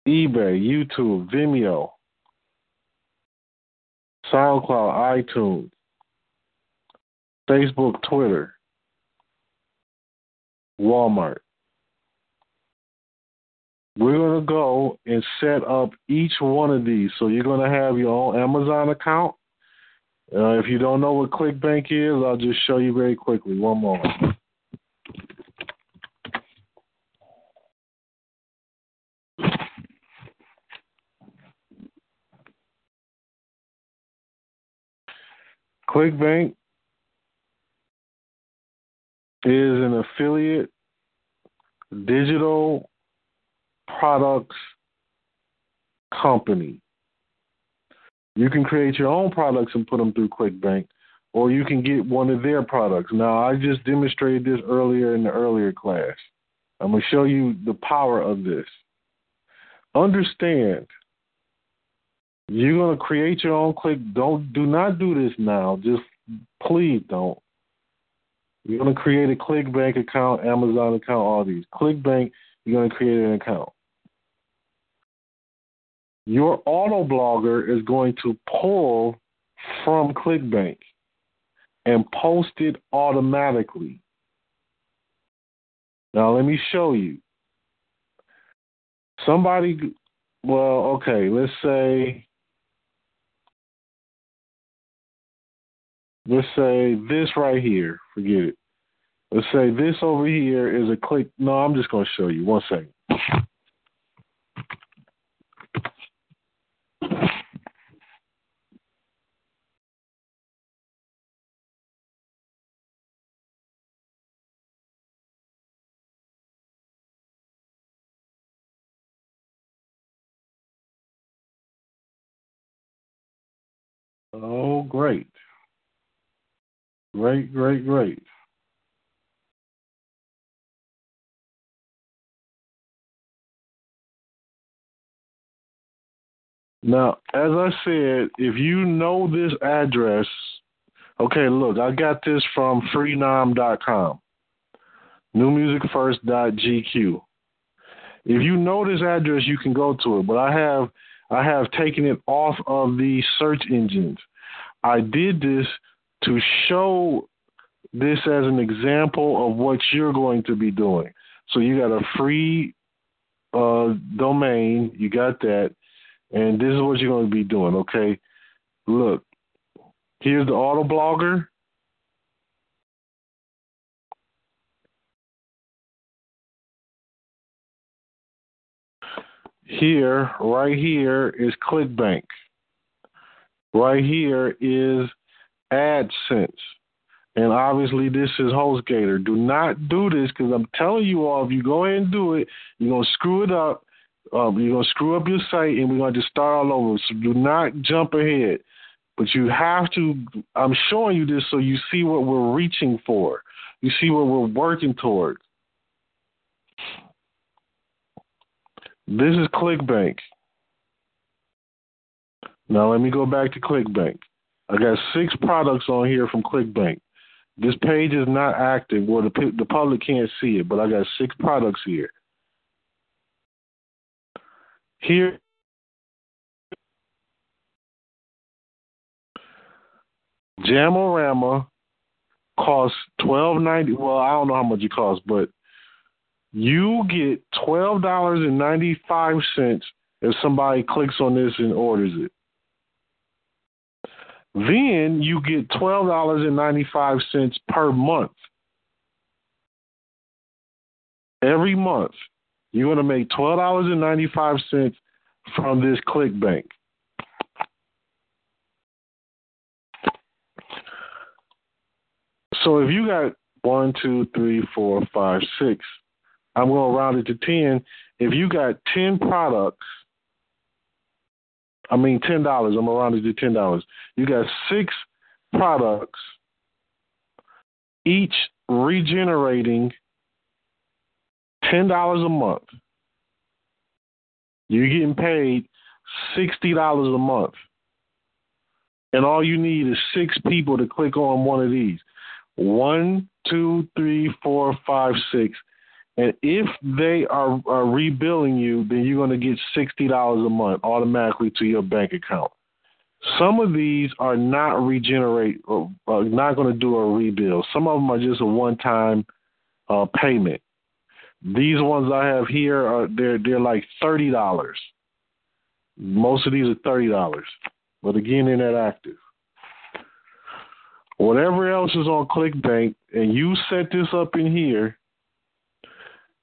B: eBay, YouTube, Vimeo, SoundCloud, iTunes, Facebook, Twitter, Walmart. We're going to go and set up each one of these. So you're going to have your own Amazon account. Uh, if you don't know what ClickBank is, I'll just show you very quickly. One moment. ClickBank is an affiliate digital products company. You can create your own products and put them through ClickBank, or you can get one of their products. Now, I just demonstrated this earlier in the earlier class. I'm going to show you the power of this. Understand, you're going to create your own click. Don't do not do this now. Just please don't. You're going to create a ClickBank account, Amazon account, all these. ClickBank, you're going to create an account. Your auto blogger is going to pull from ClickBank and post it automatically. Now, let me show you. Somebody, well, okay, let's say, let's say this right here. Forget it. Let's say this over here is a click. No, I'm just going to show you. One second. Great. Great, great, great. Now, as I said, if you know this address, okay, look, I got this from freenom.com, newmusicfirst.gq. If you know this address, you can go to it, but I have I have taken it off of the search engines. I did this to show this as an example of what you're going to be doing. So you got a free uh, domain, you got that, and this is what you're going to be doing, okay? Look, here's the auto blogger. Here, right here is ClickBank. Right here is AdSense. And obviously, this is HostGator. Do not do this because I'm telling you all, if you go ahead and do it, you're going to screw it up. Um, you're going to screw up your site and we're going to just start all over. So do not jump ahead. But you have to, I'm showing you this so you see what we're reaching for. You see what we're working toward. This is ClickBank. Now let me go back to ClickBank. I got six products on here from ClickBank. This page is not active, or the the public can't see it, but I got six products here. Here, Jamorama costs twelve ninety. Well, I don't know how much it costs, but you get twelve dollars and ninety five cents if somebody clicks on this and orders it. Then you get twelve dollars and ninety five cents per month. Every month, you're going to make twelve dollars and ninety five cents from this ClickBank. So if you got one, two, three, four, five, six, I'm going to round it to ten. If you got ten products I mean ten dollars. I'm around to do ten dollars. You got six products, each regenerating ten dollars a month. You're getting paid sixty dollars a month. And all you need is six people to click on one of these. One, two, three, four, five, six. And if they are, are rebilling you, then you're going to get sixty dollars a month automatically to your bank account. Some of these are not regenerate, or not going to do a rebuild. Some of them are just a one-time uh, payment. These ones I have here are they're they're like thirty dollars. Most of these are thirty dollars, but again, they're not active. Whatever else is on ClickBank, and you set this up in here,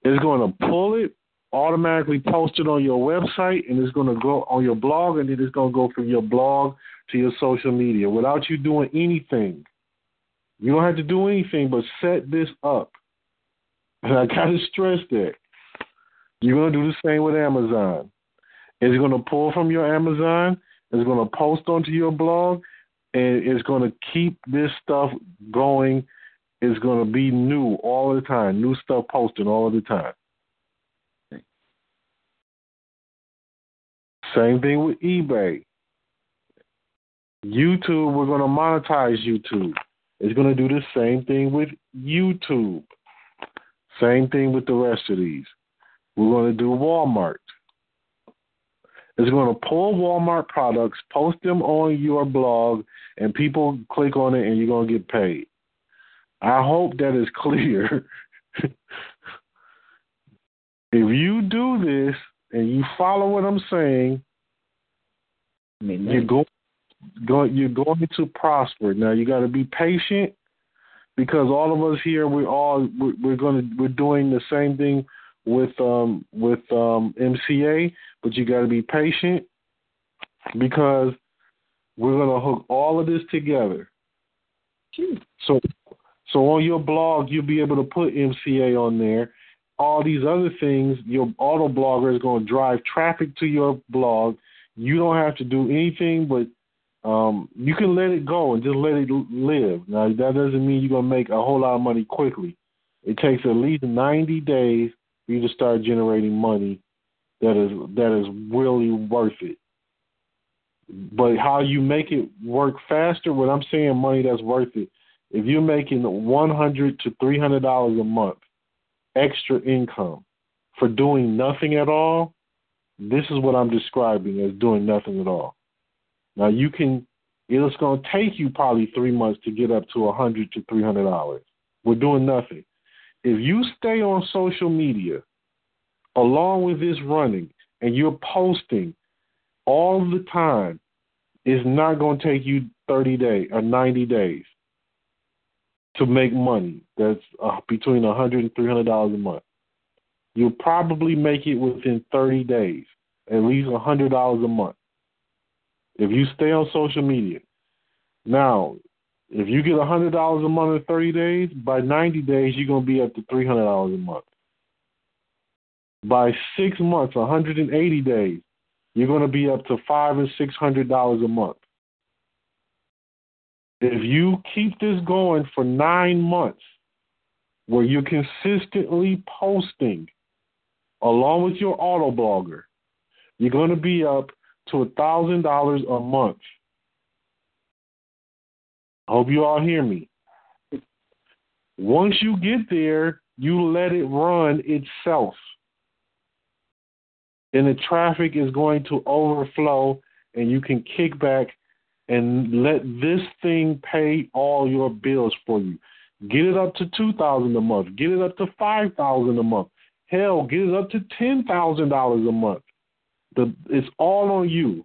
B: it's going to pull it, automatically post it on your website, and it's going to go on your blog, and then it's going to go from your blog to your social media without you doing anything. You don't have to do anything but set this up. And I got to stress that. You're going to do the same with Amazon. It's going to pull from your Amazon, it's going to post onto your blog, and it's going to keep this stuff going. It's going to be new all the time, new stuff posted all the time. Same thing with eBay. YouTube, we're going to monetize YouTube. It's going to do the same thing with YouTube. Same thing with the rest of these. We're going to do Walmart. It's going to pull Walmart products, post them on your blog, and people click on it and you're going to get paid. I hope that is clear. if you do this and you follow what I'm saying, you're going, going you're going to prosper. Now you got to be patient because all of us here we're all we're, we're going to we're doing the same thing with um with um MCA, but you got to be patient because we're going to hook all of this together. So so on your blog you'll be able to put MCA on there. All these other things, your auto blogger is going to drive traffic to your blog. You don't have to do anything but um, you can let it go and just let it live. Now that doesn't mean you're gonna make a whole lot of money quickly. It takes at least 90 days for you to start generating money that is that is really worth it. But how you make it work faster? When I'm saying money that's worth it, if you're making 100 to 300 dollars a month extra income for doing nothing at all, this is what I'm describing as doing nothing at all. Now you can. It's going to take you probably three months to get up to a hundred to three hundred dollars. We're doing nothing. If you stay on social media along with this running and you're posting all the time, it's not going to take you 30 days or 90 days to make money. That's uh, between 100 and 300 dollars a month. You'll probably make it within 30 days, at least 100 dollars a month. If you stay on social media. Now, if you get $100 a month in 30 days, by 90 days, you're going to be up to $300 a month. By six months, 180 days, you're going to be up to five and six hundred dollars a month. If you keep this going for nine months, where you're consistently posting along with your auto blogger, you're going to be up to a thousand dollars a month. I hope you all hear me. Once you get there, you let it run itself. And the traffic is going to overflow, and you can kick back and let this thing pay all your bills for you. Get it up to two thousand a month. Get it up to five thousand a month. Hell, get it up to ten thousand dollars a month. The it's all on you.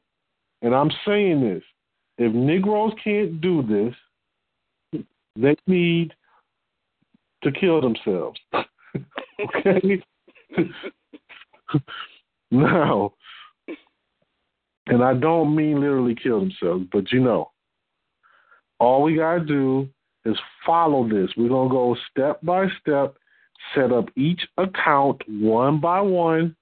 B: And I'm saying this. If Negroes can't do this, they need to kill themselves. okay? now, and I don't mean literally kill themselves, but you know, all we got to do is follow this. We're going to go step by step, set up each account one by one,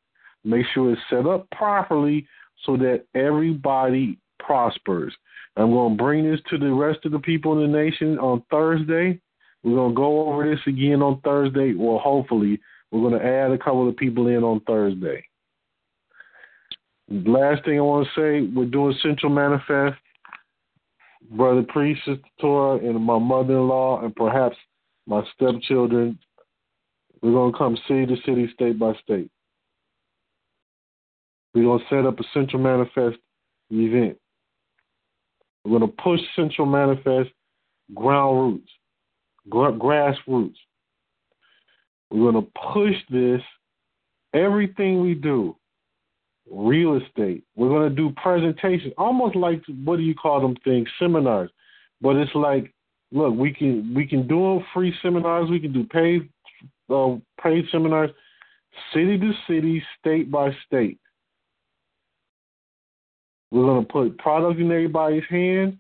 B: Make sure it's set up properly so that everybody prospers. I'm going to bring this to the rest of the people in the nation on Thursday. We're going to go over this again on Thursday. Well, hopefully, we're going to add a couple of people in on Thursday. Last thing I want to say, we're doing Central Manifest. Brother Priest, Sister Torah, and my mother in law, and perhaps my stepchildren We're going to come see the city, state by state. We're going to set up a Central Manifest event. We're going to push Central Manifest ground roots, gra- grassroots. We're going to push this, everything we do, real estate. We're going to do presentations, almost like, what do you call them things, seminars. But it's like, look, we can we can do free seminars. We can do paid uh, paid seminars, city to city, state by state. We're going to put product in everybody's hand.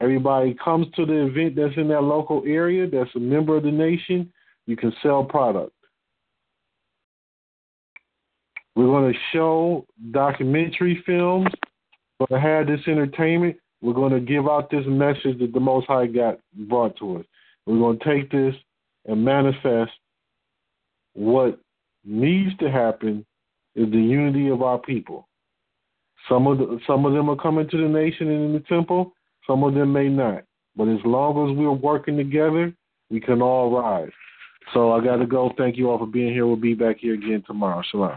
B: Everybody comes to the event that's in that local area, that's a member of the nation. You can sell product. We're going to show documentary films. We're going to have this entertainment. We're going to give out this message that the Most High got brought to us. We're going to take this and manifest what needs to happen is the unity of our people. Some of the, some of them are coming to the nation and in the temple. Some of them may not. But as long as we're working together, we can all rise. So I got to go. Thank you all for being here. We'll be back here again tomorrow. Shalom.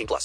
J: 18 plus.